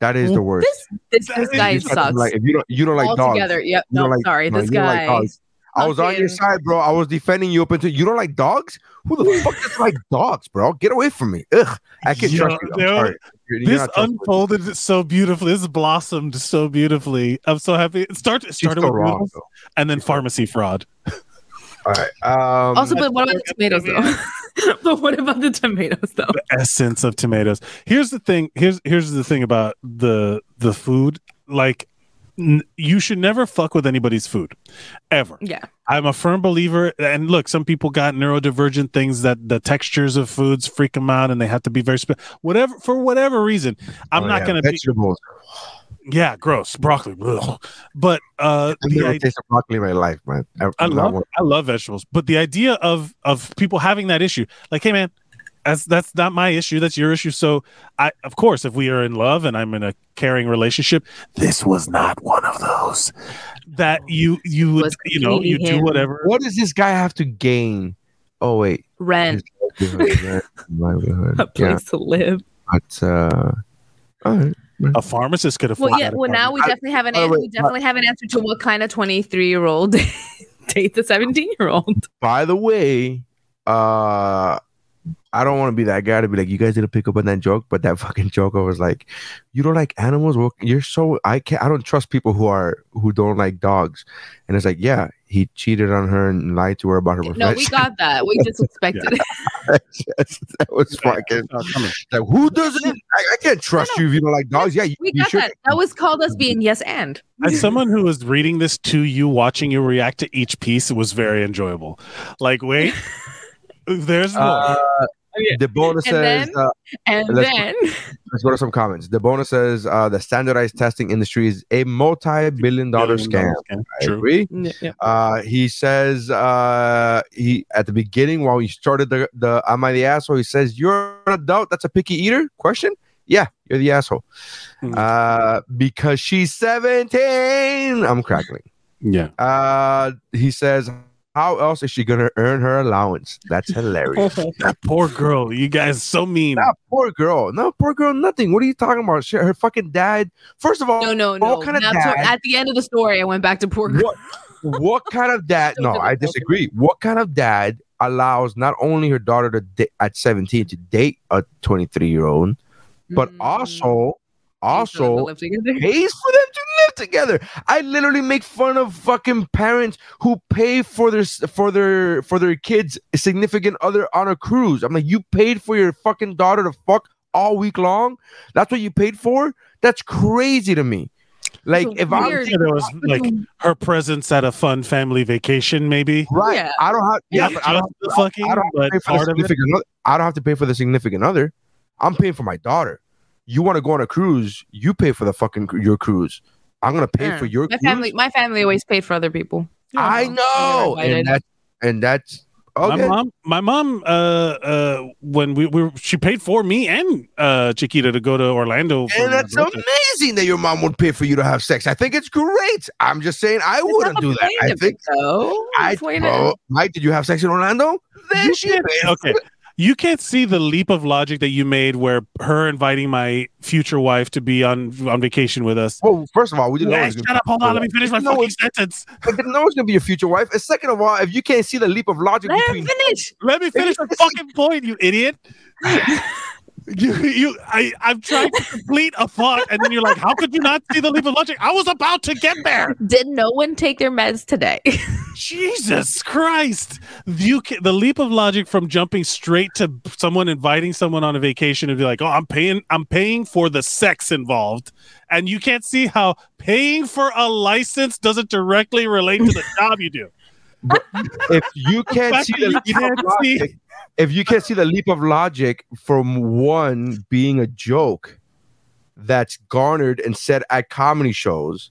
That is the worst. This, this, this guy You just have to sucks. Like, if you don't, you don't like dogs. Altogether. Yep. You don't No, like- sorry. no, this you don't like guy. dogs. I was on your side, bro. I was defending you up until you don't like dogs. Who the fuck doesn't like dogs, bro? Get away from me. Ugh, I can Yo, trust you. I'm yo, sorry. You're- you're this not trustworthy. unfolded so beautifully. This blossomed so beautifully. I'm so happy. It started, it She's started so with wrong, and then pharmacy fraud. All right. Um, Also, but what about the tomatoes though? but what about the tomatoes though? the essence of tomatoes. Here's the thing. Here's here's the thing about the the food. Like, n- you should never fuck with anybody's food, ever. Yeah. I'm a firm believer. And look, some people got neurodivergent things that the textures of foods freak them out, and they have to be very spe- whatever for whatever reason. I'm oh, not yeah, gonna be vegetables. Yeah, gross broccoli. ugh. But uh, I've the never idea- tasted broccoli in my life, man. I, I love one. I love vegetables, but the idea of of people having that issue, like, hey man, that's that's not my issue, that's your issue. So I of course if we are in love and I'm in a caring relationship, this was not one of those that you you would you know, you do whatever. What does this guy have to gain? Oh wait, Rent, livelihood, livelihood. a yeah, place to live. but uh, all right. A pharmacist could have. Well, yeah. Well, now we definitely have an by the answer. way, we definitely have an answer to what kind of twenty-three year old dates a seventeen-year-old. By the way, uh, I don't want to be that guy to be like, you guys didn't pick up on that joke, but that fucking joke, I was like, you don't like animals? Well, you're so I can't. I don't trust people who are who don't like dogs. And it's like, yeah, he cheated on her and lied to her about her No, we got that. We just expected it. that was fucking. Come on. Like, who doesn't? I, I can't trust No, no. you if you don't like dogs. Yeah, We you got should. that. That was called us being yes and. As someone who was reading this to you, watching you react to each piece, it was very enjoyable. Like, wait, there's more. Uh, the bonus And says. then- uh, And Let's- then Let's go to some comments. The bonus says uh, the standardized testing industry is a multi-billion dollar scam. dollar scam. I True. agree. yeah. Uh, he says uh, he at the beginning while he started the the am I the asshole? He says you're an adult that's a picky eater. Question? Yeah, you're the asshole. Hmm. Uh, because she's 17. I'm crackling. Yeah. Uh, he says how else is she gonna earn her allowance? That's hilarious. That poor girl. You guys so mean. That poor girl. No, poor girl, nothing. What are you talking about? She, her fucking dad. First of all, No, no, no. what kind of Now, dad? to- at the end of the story, I went back to poor girl. what, what kind of dad? Still No, I feel good. disagree. What kind of dad allows not only her daughter to date at 17 to date a 23 year old, but Mm. also also Live together. pays for them to live together. I literally make fun of fucking parents who pay for their for their for their kids significant other on a cruise. I'm like, you paid for your fucking daughter to fuck all week long. That's what you paid for. That's crazy to me. Like if I'm weird. There was like her presence at a fun family vacation, maybe. right, Yeah. I don't have yeah, Not but I don't the fucking, I don't have to pay for the it. significant other. I don't have to pay for the significant other. I'm paying for my daughter. You want to go on a cruise? You pay for the fucking your cruise. I'm gonna pay Yeah. for your my cruise. family. My family always paid for other people. I know, and that and that's okay. My mom, my mom, uh, uh, when we, we were, she paid for me and uh Chiquita to go to Orlando. and that's amazing that your mom would pay for you to have sex. I think it's great. I'm just saying I That's wouldn't do that. I think it, though. I The point bro, Mike, did you have sex in Orlando? Then You she did. paid. Okay, You can't see the leap of logic that you made where her inviting my future wife to be on on vacation with us. Well, first of all, we didn't know. it was gonna shut be up, hold on, let me finish my fucking sentence. I didn't know it was gonna be your future wife. And second of all, if you can't see the leap of logic Let him between finish. Let me finish the fucking point, you idiot. You, you, I, I'm trying to complete a thought, and then you're like, "How could you not see the leap of logic?" I was about to get there. Did no one take their meds today? Jesus Christ! You can, the leap of logic from jumping straight to someone inviting someone on a vacation and be like, "Oh, I'm paying, I'm paying for the sex involved," and you can't see how paying for a license doesn't directly relate to the job you do. if you can't see the leap of can't see- logic, if you can't see the leap of logic from one being a joke that's garnered and said at comedy shows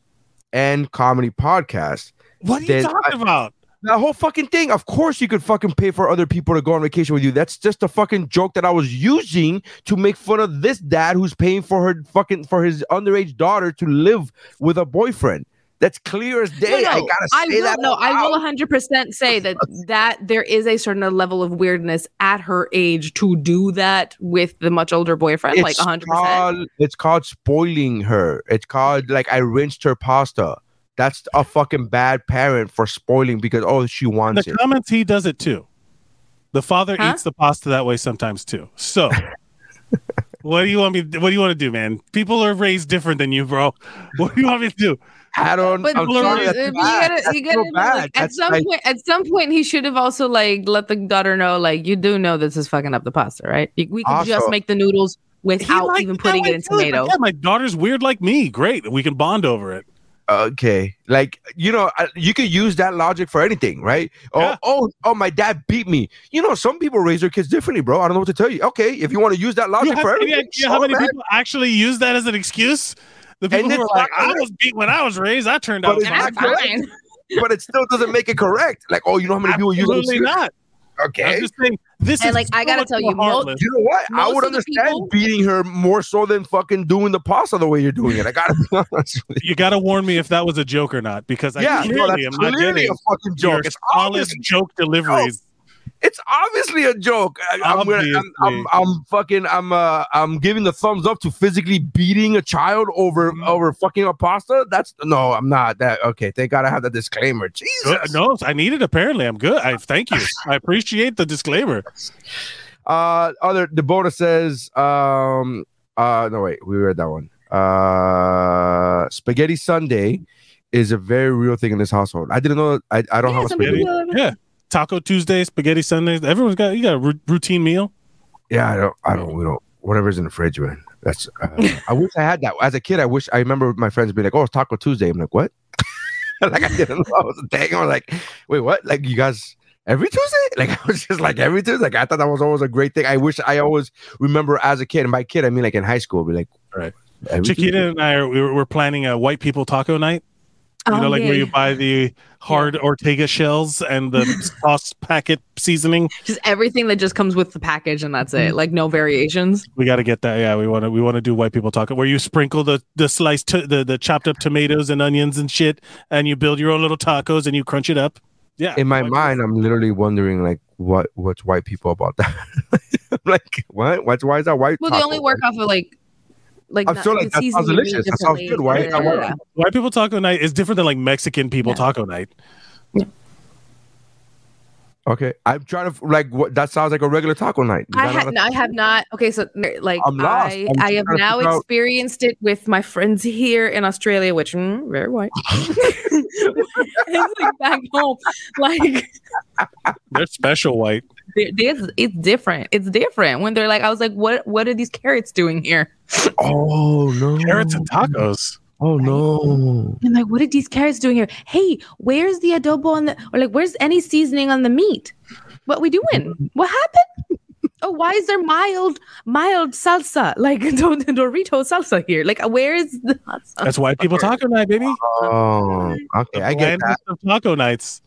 and comedy podcasts, What are you Then talking about? that whole fucking thing. Of course, you could fucking pay for other people to go on vacation with you. That's just a fucking joke that I was using to make fun of this dad who's paying for her fucking for his underage daughter to live with a boyfriend. That's clear as day. No, I gotta I say will, that. no, out I will loud. 100% say that that there is a certain level of weirdness at her age to do that with the much older boyfriend, like 100%. It's called spoiling her. It's called like I rinsed her pasta. That's a fucking bad parent for spoiling because oh she In wants the it. comments, he does it too. The father Huh? eats the pasta that way sometimes too. So, what do you want me? What do you want to do, man? People are raised different than you, bro. What do you want me to do? I don't. But I'm sorry, that's you bad. gotta, That's you gotta so know, bad. like, at some like- point, at some point, he should have also like let the daughter know, like, you do know this is fucking up the pasta, right? You- We could just make the noodles without even putting it in too. He's like, tomato. Yeah, my daughter's weird like me. Great, we can bond over it. Okay like you know you could use that logic for anything right oh Yeah. oh oh my dad beat me you know some people raise their kids differently bro i don't know what to tell you okay if you want to use that You logic have for any anything idea how so, many man. people actually use that as an excuse? The people And who are like, "I was beat when I was raised. I turned out fine." not And that's correct. fine. but it still doesn't make it correct like oh you know how many people use Absolutely it not. I'm okay just saying this And, is like, I gotta tell you, mo- heartless. you know what? I would understand people- beating her more so than fucking doing the pasta the way you're doing it. I gotta be honest with you you. got to warn me if that was a joke or not, because I yeah no, clearly that's am not clearly getting a fucking joke. It's all obviously joke deliveries. It's obviously a joke. I, I'm, gonna, I'm, I'm, I'm fucking, I'm, uh, I'm giving the thumbs up to physically beating a child over, Mhm. over fucking a pasta. That's no, I'm not. That okay? Thank God I have that disclaimer. Good. Jesus. No, I need it. Apparently, I'm good. I thank you. I appreciate the disclaimer. Uh, other the bonus says, um, uh, no wait, we read that one. Uh, spaghetti Sunday is a very real thing in this household. I didn't know. I, I don't Yeah, have a spaghetti. Yeah, Taco Tuesday, Spaghetti Sundays. Everyone's got you got a routine meal. Yeah, I don't. I don't. We don't. Whatever's in the fridge, man. That's. Uh, I wish I had that as a kid. I wish I remember my friends being like, "Oh, it's Taco Tuesday." I'm like, "What?" like I didn't know it was a thing. I was like, "Wait, what?" Like you guys every Tuesday? Like I was just like every Tuesday. Like I thought that was always a great thing. I wish I always remember as a kid. And by kid, I mean like in high school. Be like, Right. every Tuesday? Chiquita and I are we were, we're planning a white people taco night. You Oh, know, like where oh, yeah. you buy the hard Ortega shells and the sauce packet seasoning. Just everything that just comes with the package and that's it. Mm-hmm. Like no variations. We got to get that. Yeah, we want to. We want to do white people taco, where you sprinkle the the sliced to, the the chopped up tomatoes and onions and shit, and you build your own little tacos and you crunch it up. Yeah. in my white mind, I'm literally wondering like, what what's white people about that? Like, what? What's why is that white? Well, they only work off of like like I not- feel like the that sounds delicious. That sounds differently. good. Why- Yeah, why- yeah, yeah. White people taco night is different than like Mexican people Yeah. taco night. Okay, I'm trying to like. What that sounds like a regular taco night. Is I, ha- not no, I have not. Okay, so like I'm lost. I, I'm I have now figure out- experienced it with my friends here in Australia, which mm, very white. it's like back home, like They're special white. They- it's it's different. It's different when they're like, I was like, what what are these carrots doing here? Oh no! Carrots and tacos. Oh no! I'm like, what are these carrots doing here? Hey, where's the adobo on the or like where's any seasoning on the meat? What we doing? What happened? Oh, why is there mild mild salsa like Dor- Dorito salsa here? Like, where is the hot? That's why people taco night, baby. Oh, okay, I get that. Of taco nights.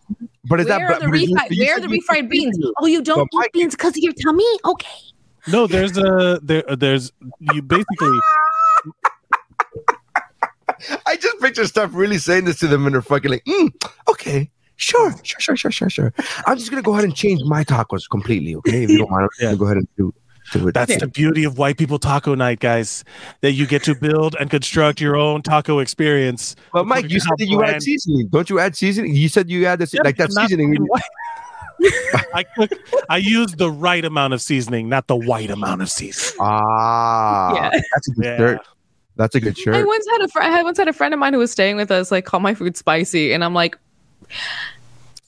But is Where that are the but you- refried? you Where are the refried beans? Oh, you don't But eat beans because of your tummy? Okay. No, there's a there. There's you basically. I just picture stuff really saying this to them, and they're fucking like, mm, okay, Sure, sure, sure, sure, sure, sure. I'm just gonna go ahead and change my tacos completely, okay? If you don't mind, I'm Yeah. go ahead and do, do it. That's the beauty of white people taco night, guys. That you get to build and construct your own taco experience. But Mike, you said that you add seasoning. Don't you add seasoning? You said you add this Yeah, like that seasoning. I cook. I use the right amount of seasoning, not the white amount of seasoning. Ah, Yeah. that's a good Yeah. shirt. That's a good shirt. I once had a fr- I once had a friend of mine who was staying with us like call my food spicy, and I'm like, You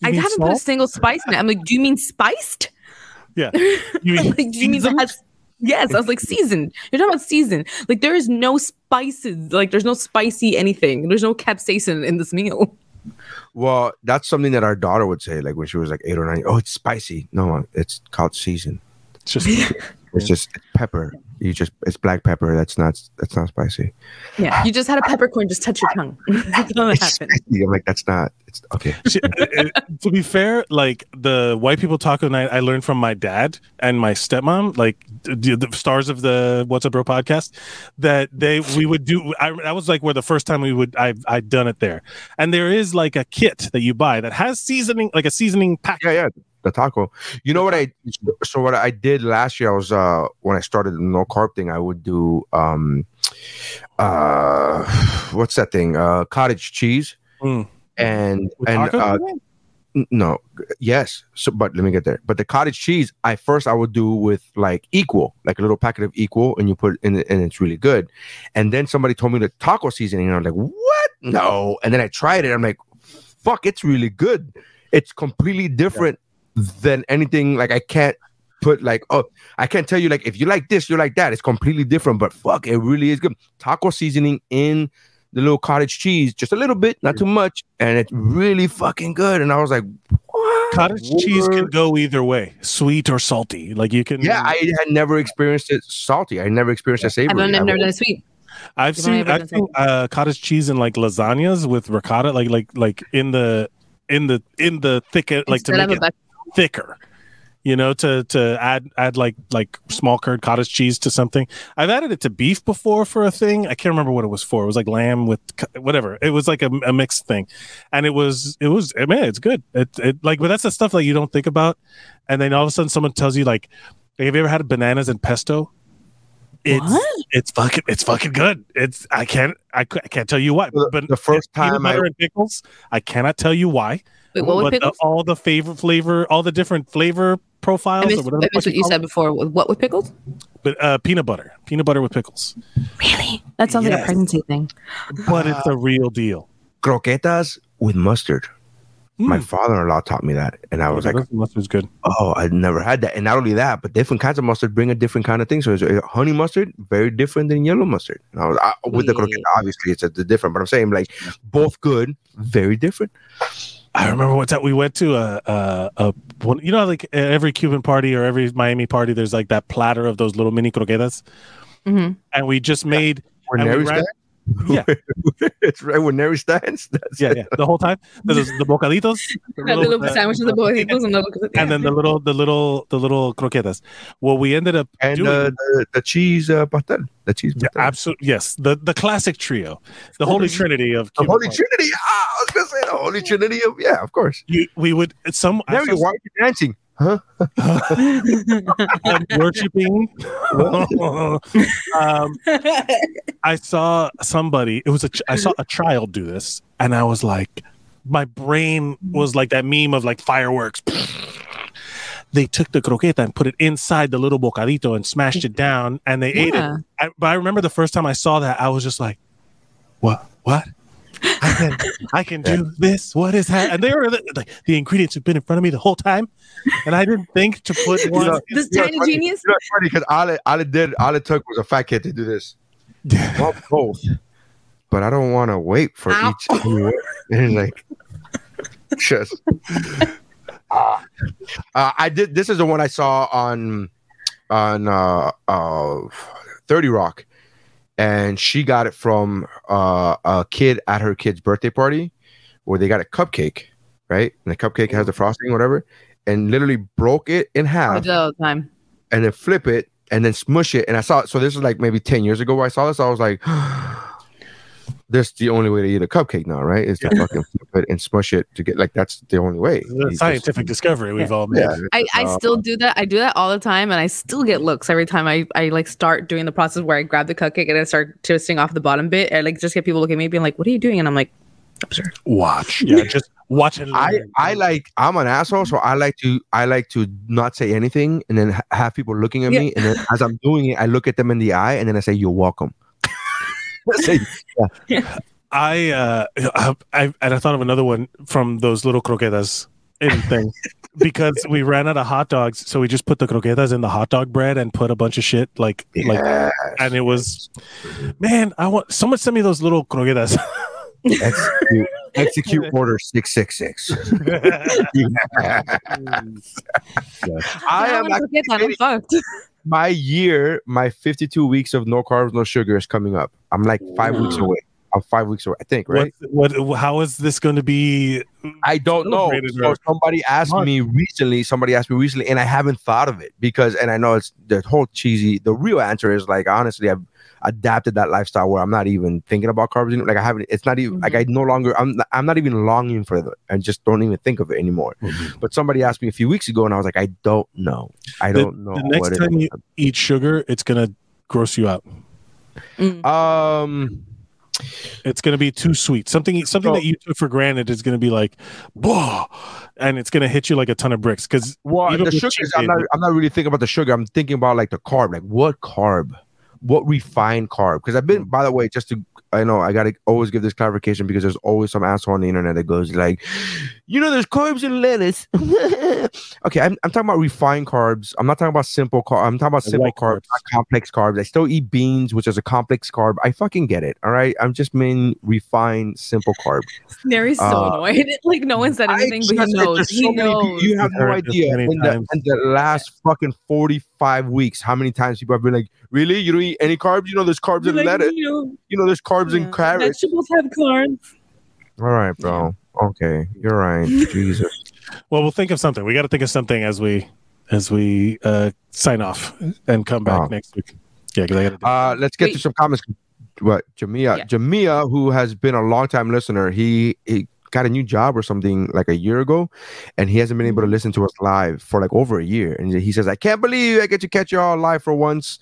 I haven't put a single spice in it. I'm like, do you mean spiced? Yeah. You mean like, do you mean that has? Yes, I was like seasoned. You're talking about seasoned. Like there is no spices. Like there's no spicy anything. There's no capsaicin in this meal. Well, that's something that our daughter would say, like when she was like eight or nine. Oh, it's spicy. No, it's called season. It's just It's just pepper. You just it's black pepper. That's not that's not spicy. Yeah, you just had a peppercorn. Just touch your tongue. That's all that happened. I'm like that's not. It's okay. Shit, it- it- to be fair, like the white people taco night, I learned from my dad and my stepmom, like the, the stars of the What's Up Bro podcast, that they we would do. I that was like where the first time we would I I'd done it there, and there is like a kit that you buy that has seasoning, like a seasoning pack. Yeah, yeah. The taco. You know what I? So what I did last year, I was uh when I started the no carb thing, I would do um uh what's that thing? Uh cottage cheese Mm. and With and uh in it? N- no yes so but let me get there but the cottage cheese i first i would do with like equal like a little packet of equal and you put it in it and it's really good and then somebody told me the taco seasoning and i'm like what no and then i tried it i'm like fuck it's really good it's completely different than anything like i can't put like oh i can't tell you like if you like this you're like that it's completely different but fuck it really is good taco seasoning in the little cottage cheese just a little bit not too much and it's really fucking good and i was like what? Cottage cheese can go either way, sweet or salty. Like you can. yeah i had never experienced it salty i never experienced it savory never, I've never done always- sweet. I've You've seen I've seen uh, cottage cheese in like lasagnas with ricotta, like like like in the in the in the thick like to make of a it thicker. You know, to to add add like like small curd cottage cheese to something. I've added it to beef before for a thing. I can't remember what it was for. It was like lamb with whatever. It was like a, a mixed thing, and it was it was eh, I mean it's good. It it like but that's the stuff like you don't think about, and then all of a sudden someone tells you like, have you ever had bananas and pesto? It's What? it's fucking it's fucking good. It's I can't I, I can't tell you why. But the first time I- butter and pickles, I cannot tell you why. Wait, what with but the- all the favor flavor, all the different flavor I profiles missed, or whatever. I missed what you said it. before. What with pickles? But uh, peanut butter, peanut butter with pickles. Really? That sounds like a pregnancy thing. But it's a real deal. croquetas with mustard my Mm. father-in-law taught me that and i was like mustard's good. oh i'd never had that and not only that but different kinds of mustard bring a different kind of thing so it's, uh, honey mustard very different than yellow mustard and I was, I, with the Yeah. croqueta obviously it's a, different but i'm saying like both good very different I remember one time we went to a a, a one, you know like every Cuban party or every Miami party, there's like that platter of those little mini croquetas, hmm and we just made where And we ran- stands? Yeah. it's right where Nary stands That's yeah it. yeah the whole time. There's the bocaditos, the The little, little uh, sandwiches, the burritos, and the and then the little the little the little croquetas. Well, we ended up and doing uh, the, the cheese uh, pastel the cheese Yeah, absolutely. Yes, the the classic trio, the holy trinity of the holy party. trinity ah, i was gonna say the holy trinity of yeah of course You, we would some I Nary, saw- why are you dancing huh I'm worshiping. um, I saw somebody. It was a. ch- I saw a child do this, and I was like, my brain was like that meme of like fireworks. They took the croqueta and put it inside the little bocadito and smashed it down, and they ate it. I, but I remember the first time I saw that, I was just like, "What? What? I can, I can do this. What is that?" And they were like, the ingredients have been in front of me the whole time, and I didn't think to put one. know, This You tiny it's funny- genius. You know, funny because all it, all it did, all it took was a fat kid to do this. Well, both. But I don't want to wait for Ow. each. anyway. And like, just. Uh, uh, I did. This is the one I saw on on uh, uh, Thirty Rock, and she got it from uh, a kid at her kid's birthday party, where they got a cupcake, right? And the cupcake has the frosting, whatever, and literally broke it in half all the time. and then flip it and then smush it. And I saw it. So this is like maybe 10 years ago where I saw this. I was like, That's the only way to eat a cupcake now, right? Is to fucking flip it and smush it to get like that's the only way. The You just- scientific discovery we've all made. Yeah. I, I Uh, still do that. I do that all the time, and I still get looks every time I, I like start doing the process where I grab the cupcake and I start twisting off the bottom bit. I like just get people looking at me being like, "What are you doing?" And I'm like, "Absurd." Watch. Yeah, just watch and I. I like I'm an asshole, so I like to I like to not say anything and then ha- have people looking at me, and then as I'm doing it, I look at them in the eye, and then I say, "You're welcome." Say, I uh I, I and I thought of another one from those little croquetas in thing. Because we ran out of hot dogs, so we just put the croquetas in the hot dog bread and put a bunch of shit like like and it was man, I want someone send me those little croquetas. execute, execute order six six six. I am Now I'm actually forget that, I'm fucked. my year, my 52 weeks of no carbs, no sugar is coming up. I'm like five weeks away. I'm five weeks away, I think, right? what what how is this going to be I don't know. So somebody asked Mark. me recently, somebody asked me recently, and I haven't thought of it because, and I know it's the whole cheesy. The real answer is like, honestly, I've adapted that lifestyle where I'm not even thinking about carbs. anymore. Like I haven't, it's not even like I no longer, I'm, I'm not even longing for it. I just don't even think of it anymore. But somebody asked me a few weeks ago, and I was like, I don't know. I The- don't know. the next what time you eat sugar, it's going to gross you out. Mm. um, It's going to be too sweet. Something something So- that you took for granted is going to be like, whoa, and it's going to hit you like a ton of bricks. Because Well, the sugar, cheat I'm not. I'm not really thinking about the sugar. I'm thinking about like the carb. Like what carb? What refined carb? Because I've been, mm. by the way, just to, I know I got to always give this clarification because there's always some asshole on the internet that goes like, you know, there's carbs in lettuce. okay, I'm, I'm talking about refined carbs. I'm not talking about simple carb. I'm talking about simple like carbs, carbs. not complex carbs. I still eat beans, which is a complex carb. I fucking get it. All right. I'm just mean refined, simple carb. Nary's so Uh, annoyed. Like no one said I anything, but just- he knows. just He so many knows. You have no idea. In the, in the last fucking 45 weeks, how many times people have been like, really? You don't eat any carbs? You know, there's carbs in lettuce. You know, there's carbs in carrots. Vegetables have carbs. All right, bro. Okay. You're right. Jesus. well, we'll think of something. We got to think of something as we as we uh, sign off and come back Oh. next week. Yeah, because I got to. Uh, let's get to some comments. What, Jamia? Yeah. Jamia, who has been a long time listener, he, he got a new job or something like a year ago, and he hasn't been able to Mm-hmm. listen to us live for like over a year. And he says, I can't believe I get to catch y'all live for once.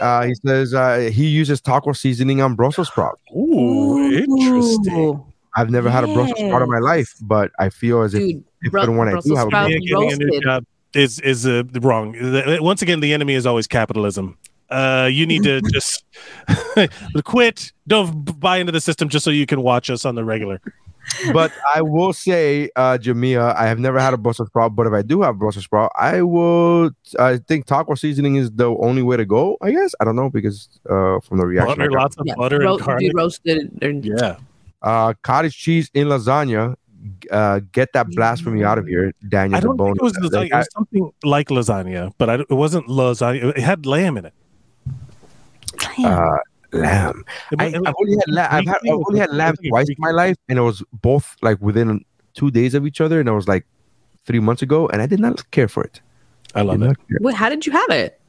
Uh, he says uh, he uses taco seasoning on Brussels sprouts. Ooh, interesting. Ooh. I've never had a Brussels sprout in my life, but I feel as if, Dude, if Bru- and when I do have sprout a Yeah, getting a new job is is uh, wrong. Once again, the enemy is always capitalism. Uh, you need to just quit. Don't buy into the system just so you can watch us on the regular. but I will say, uh, Jamia, I have never had a Brussels sprout, but if I do have Brussels sprout, I will. I think taco seasoning is the only way to go. I guess I don't know because uh, from the reaction, I Butter, got. lots of Yeah, butter ro- and garlic. roasted. or- Yeah, uh, cottage cheese in lasagna. Uh, get that blasphemy out of here, Daniel. I don't the think it was lasagna. Like, It was something like lasagna, but I, it wasn't lasagna. It had lamb in it. uh, lamb. I, it- I've only had lamb. I've, had, I've only had lamb twice in my life, and it was both like within two days of each other, and it was like three months ago, and I did not care for it. I love Did it. Wait, how did you have it?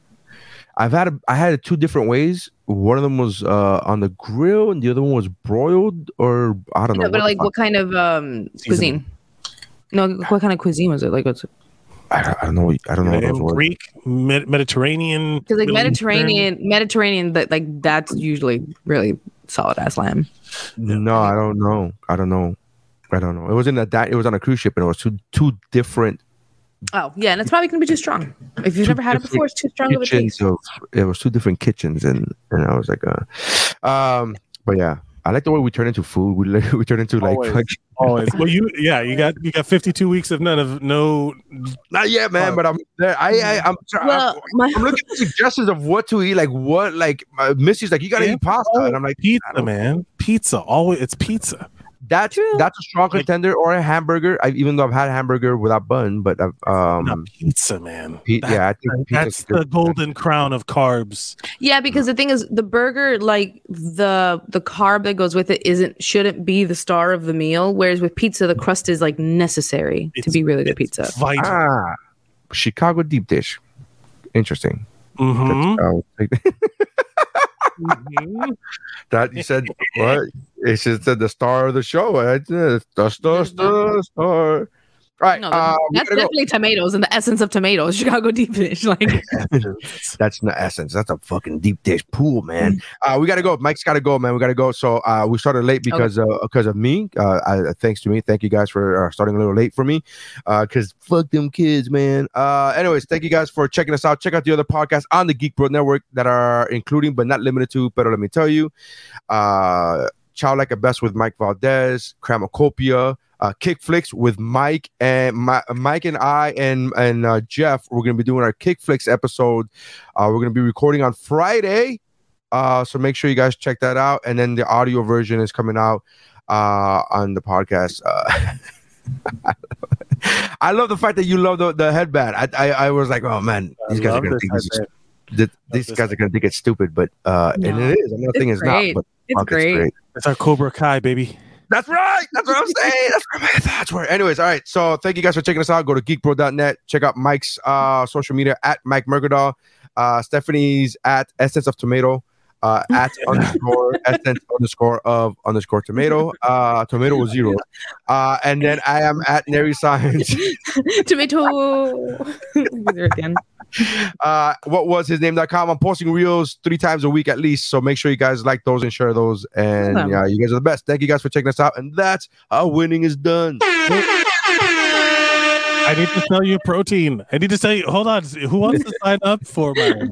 I've had a, I had it two different ways. One of them was uh, on the grill, and the other one was broiled, or I don't know. No, but what like, what kind of um cuisine? No, what kind of cuisine was it? Like, what's fuck- I, I don't know. I don't know. What those Lamb. Greek, Med- Mediterranean. because like Middle Mediterranean, Mediterranean, that like that's usually really solid ass lamb. No, I don't know. I don't know. I don't know. It was in a that it was on a cruise ship, and it was two two different Oh yeah, and it's probably gonna be too strong. If you've never had it before, it's too strong of a kitchens taste. of it was two different kitchens, and and I was like, uh, um, but yeah, I like the way we turn into food. We we turn into like Always. fuck- Always. Well, you yeah, you got you got 52 weeks of none of no. not yet, man. Oh. But I'm there. I, I I'm try- Well, my I'm looking for suggestions of what to eat. Like what, like uh, Missy's like, you gotta Yeah. eat pasta, and I'm like, Pizza, man. Pizza. Always. It's pizza. That's that's a strong contender or a hamburger. I even though I've had a hamburger without bun, but I've, um, Not pizza, man. pe- That- yeah, I think That's pizza's the good. golden crown of carbs. yeah, because the thing is, the burger, like the the carb that goes with it, isn't shouldn't be the star of the meal. Whereas with pizza, the crust is like necessary to be really good it's pizza. Vital. Ah, Chicago deep dish. Interesting. Mhm. I'll take- Mhm. that you said what? It's just uh, the star of the show. uh, The star, star, star. All right, No, uh, we that's go. definitely tomatoes and the essence of tomatoes. Chicago deep dish. Like That's the essence. That's a fucking deep dish pool, man. Uh, we gotta go. Mike's gotta go, man. We gotta go. So uh, we started late because uh, because of me. Uh, I, thanks to me. Thank you guys for uh, starting a little late for me. Uh, cause fuck them kids, man. Uh, anyways, thank you guys for checking us out. Check out the other podcasts on the Geek Bro Network that are including but not limited to. But let me tell you, uh, Chow Like a Best with Mike Valdez, Cramacopia, uh, Kick Flicks with Mike and my, Mike and I and and uh, Jeff. We're gonna be doing our Kick Flicks episode. Uh, we're gonna be recording on Friday, uh, so make sure you guys check that out. And then the audio version is coming out uh, on the podcast. Uh, I love the fact that you love the, the headband. I, I I was like, oh man, these guys are gonna think this is, headband. that these guys are gonna think it's stupid, but uh, No. and it is. I'm not saying It's it's not, but it's fuck, great. It's our Cobra Kai, baby. That's right. That's what I'm saying. That's where my thoughts were. Anyways, all right. So thank you guys for checking us out. Go to geekbro.net. Check out Mike's uh, social media at Mike Mercadal. Uh, Stephanie's at Essence of Tomato. Uh, at underscore essence underscore of underscore tomato. Uh, tomato was zero. Uh, and then I am at Nary Science. Tomato. There again. uh, what was his name.com. I'm posting reels three times a week at least. So make sure you guys like those and share those. And Awesome. yeah, you guys are the best. Thank you guys for checking us out. And that's how winning is done. I need to sell you protein. I need to tell you. Hold on. Who wants to sign up for my